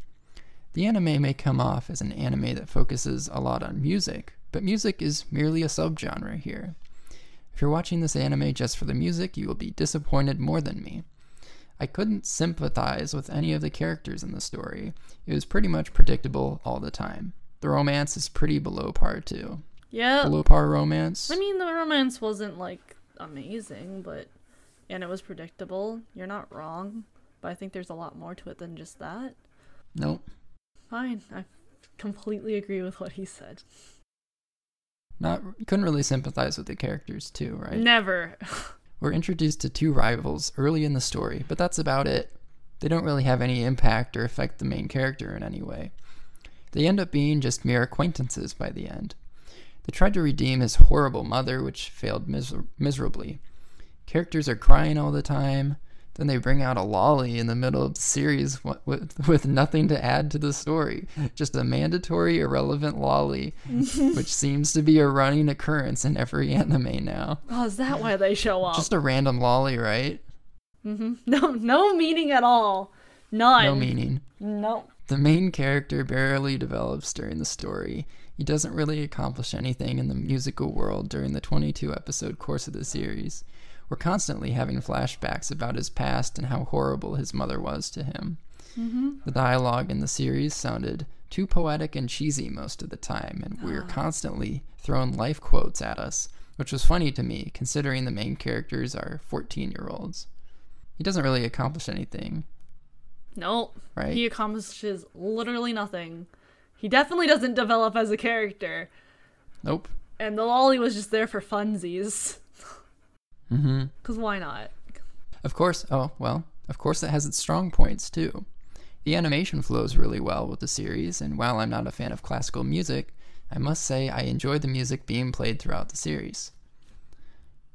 The anime may come off as an anime that focuses a lot on music, but music is merely a subgenre here. If you're watching this anime just for the music, you will be disappointed more than me. I couldn't sympathize with any of the characters in the story. It was pretty much predictable all the time. The romance is pretty below par too. Yeah. Below par romance. I mean, the romance wasn't like amazing, but and it was predictable. You're not wrong, but I think there's a lot more to it than just that. Nope. Fine, I completely agree with what he said. Not couldn't really sympathize with the characters too, right? Never. We're introduced to two rivals early in the story, but that's about it. They don't really have any impact or affect the main character in any way. They end up being just mere acquaintances by the end. They tried to redeem his horrible mother, which failed miser- miserably. Characters are crying all the time. Then they bring out a loli in the middle of the series wi- with, with nothing to add to the story. Just a mandatory, irrelevant loli, which seems to be a running occurrence in every anime now. oh, is that why they show up? Just a random loli, right? Mm-hmm. No, no meaning at all. None. No meaning. No. The main character barely develops during the story. He doesn't really accomplish anything in the musical world during the 22 episode course of the series. We're constantly having flashbacks about his past and how horrible his mother was to him. Mm-hmm. The dialogue in the series sounded too poetic and cheesy most of the time, and we were constantly throwing life quotes at us, which was funny to me considering the main characters are 14 year olds. He doesn't really accomplish anything, Nope. right? He accomplishes literally nothing. He definitely doesn't develop as a character. Nope. And the loli was just there for funsies. Mm-hmm. Because why not? Of course, oh, well, of course it has its strong points too. The animation flows really well with the series, and while I'm not a fan of classical music, I must say I enjoy the music being played throughout the series.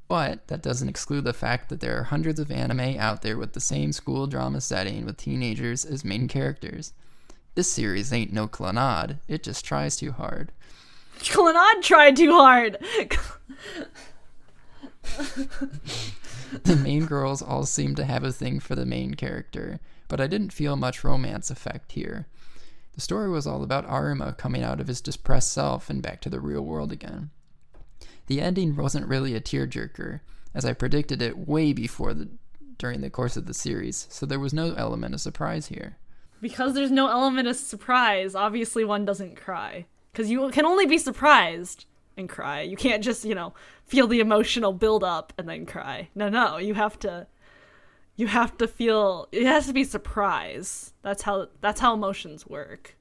But that doesn't exclude the fact that there are hundreds of anime out there with the same school drama setting with teenagers as main characters. This series ain't no Clannad, it just tries too hard. Clannad tried too hard! the main girls all seem to have a thing for the main character, but I didn't feel much romance effect here. The story was all about Arima coming out of his depressed self and back to the real world again. The ending wasn't really a tearjerker, as I predicted it way before the during the course of the series, so there was no element of surprise here. because there's no element of surprise, obviously one doesn't cry. Because you can only be surprised and cry. You can't just, you know, feel the emotional build up and then cry. No, no, you have to you have to feel it has to be surprise. That's how that's how emotions work.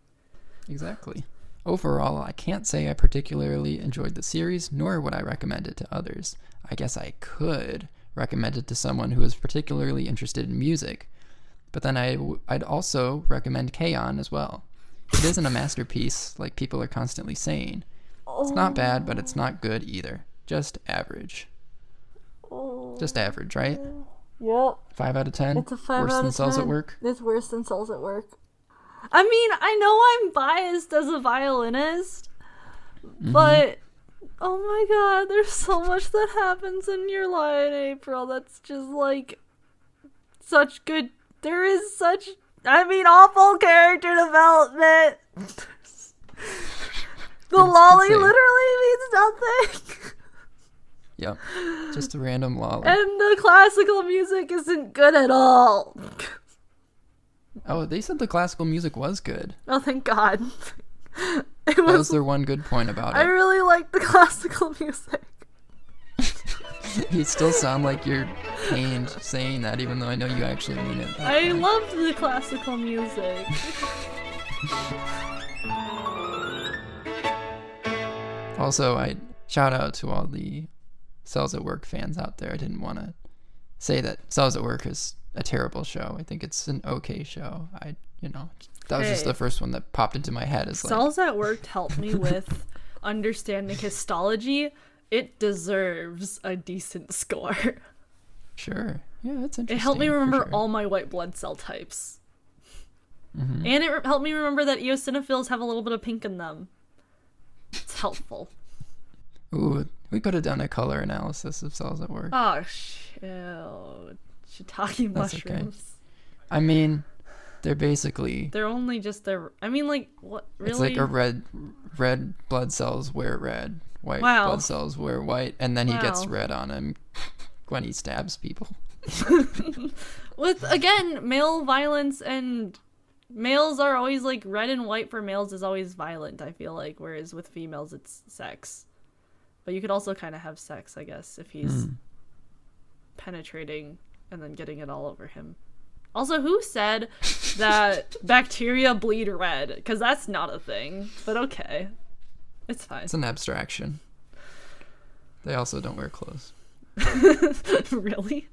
Exactly. Overall, I can't say I particularly enjoyed the series, nor would I recommend it to others. I guess I could recommend it to someone who is particularly interested in music, but then I w- I'd also recommend K-On! as well. It isn't a masterpiece, like people are constantly saying. It's not bad, but it's not good either. Just average. Just average, right? Yep. Five out of ten. It's a five Worse out than of Cells 10. at Work. It's worse than Cells at Work. I mean, I know I'm biased as a violinist, Mm-hmm. but oh my god, there's so much that happens in Your Lie in April. That's just like such good. There is such, I mean, awful character development. the loli say. literally means nothing. Yep. Just a random loli. And the classical music isn't good at all. Oh, they said the classical music was good. Oh, thank God. It That was was. their one good point about it. I really like the classical music. You still sound like you're pained saying that, even though I know you actually mean it. I way. loved the classical music. Also, I shout out to all the Cells at Work fans out there. I didn't want to say that Cells at Work is a terrible show. I think it's an okay show. I, you know, that was just the first one that popped into my head. Is like, Cells at Work helped me with understanding histology. It deserves a decent score. sure, yeah, that's interesting. It helped me remember sure. all my white blood cell types. Mhm. And it re- helped me remember that eosinophils have a little bit of pink in them. It's helpful. Ooh, we could have done a color analysis of Cells at Work. Oh, shoot. Shiitake That's okay. I mean, they're basically They're only just their. I mean, like, what? Really? It's like a red red blood cells wear red, white Wow. blood cells wear white, and then he gets red on him when he stabs people. With again, male violence and males are always like red and white for males is always violent, I feel like, whereas with females it's sex. But you could also kind of have sex, I guess, if he's Mm. penetrating and then getting it all over him. Also, who said that bacteria bleed red? Because that's not a thing. But okay. It's fine. It's an abstraction. They also don't wear clothes. really?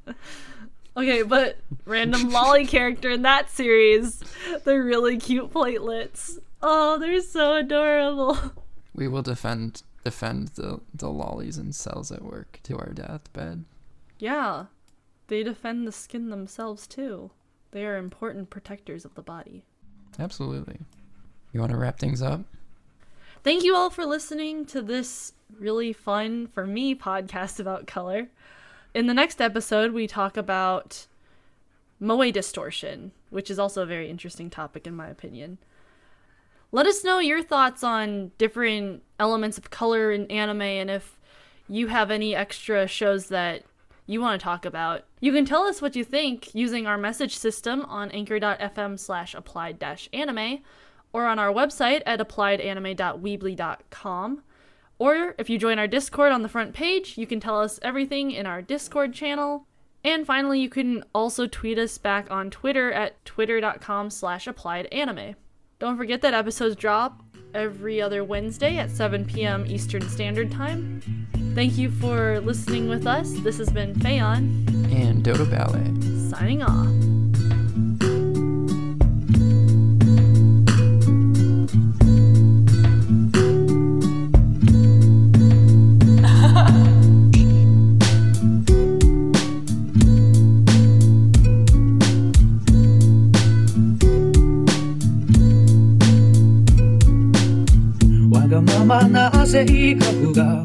Okay, but random loli character in that series, they're really cute platelets. Oh, they're so adorable. We will defend defend the the lolis and cells at work to our deathbed. Yeah, they defend the skin themselves too. They are important protectors of the body. Absolutely. You want to wrap things up? Thank you all for listening to this really fun, for me, podcast about color. In the next episode, we talk about moe distortion, which is also a very interesting topic, in my opinion. Let us know your thoughts on different elements of color in anime and if you have any extra shows that you want to talk about. You can tell us what you think using our message system on anchor.fm slash applied anime or on our website at appliedanime.weebly.com. Or if you join our Discord on the front page, you can tell us everything in our Discord channel. And finally, you can also tweet us back on Twitter at twitter.com slash applied anime. Don't forget that episodes drop every other Wednesday at 7 p.m. Eastern Standard Time. Thank you for listening with us. This has been Fayon And Dodo Ballet. signing off. まんな性格が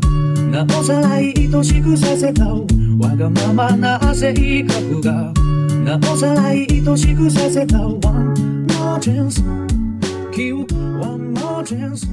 なおさら愛しくさせたわがままな性格がなおさら愛しくさせた One more chance. Give one more chance.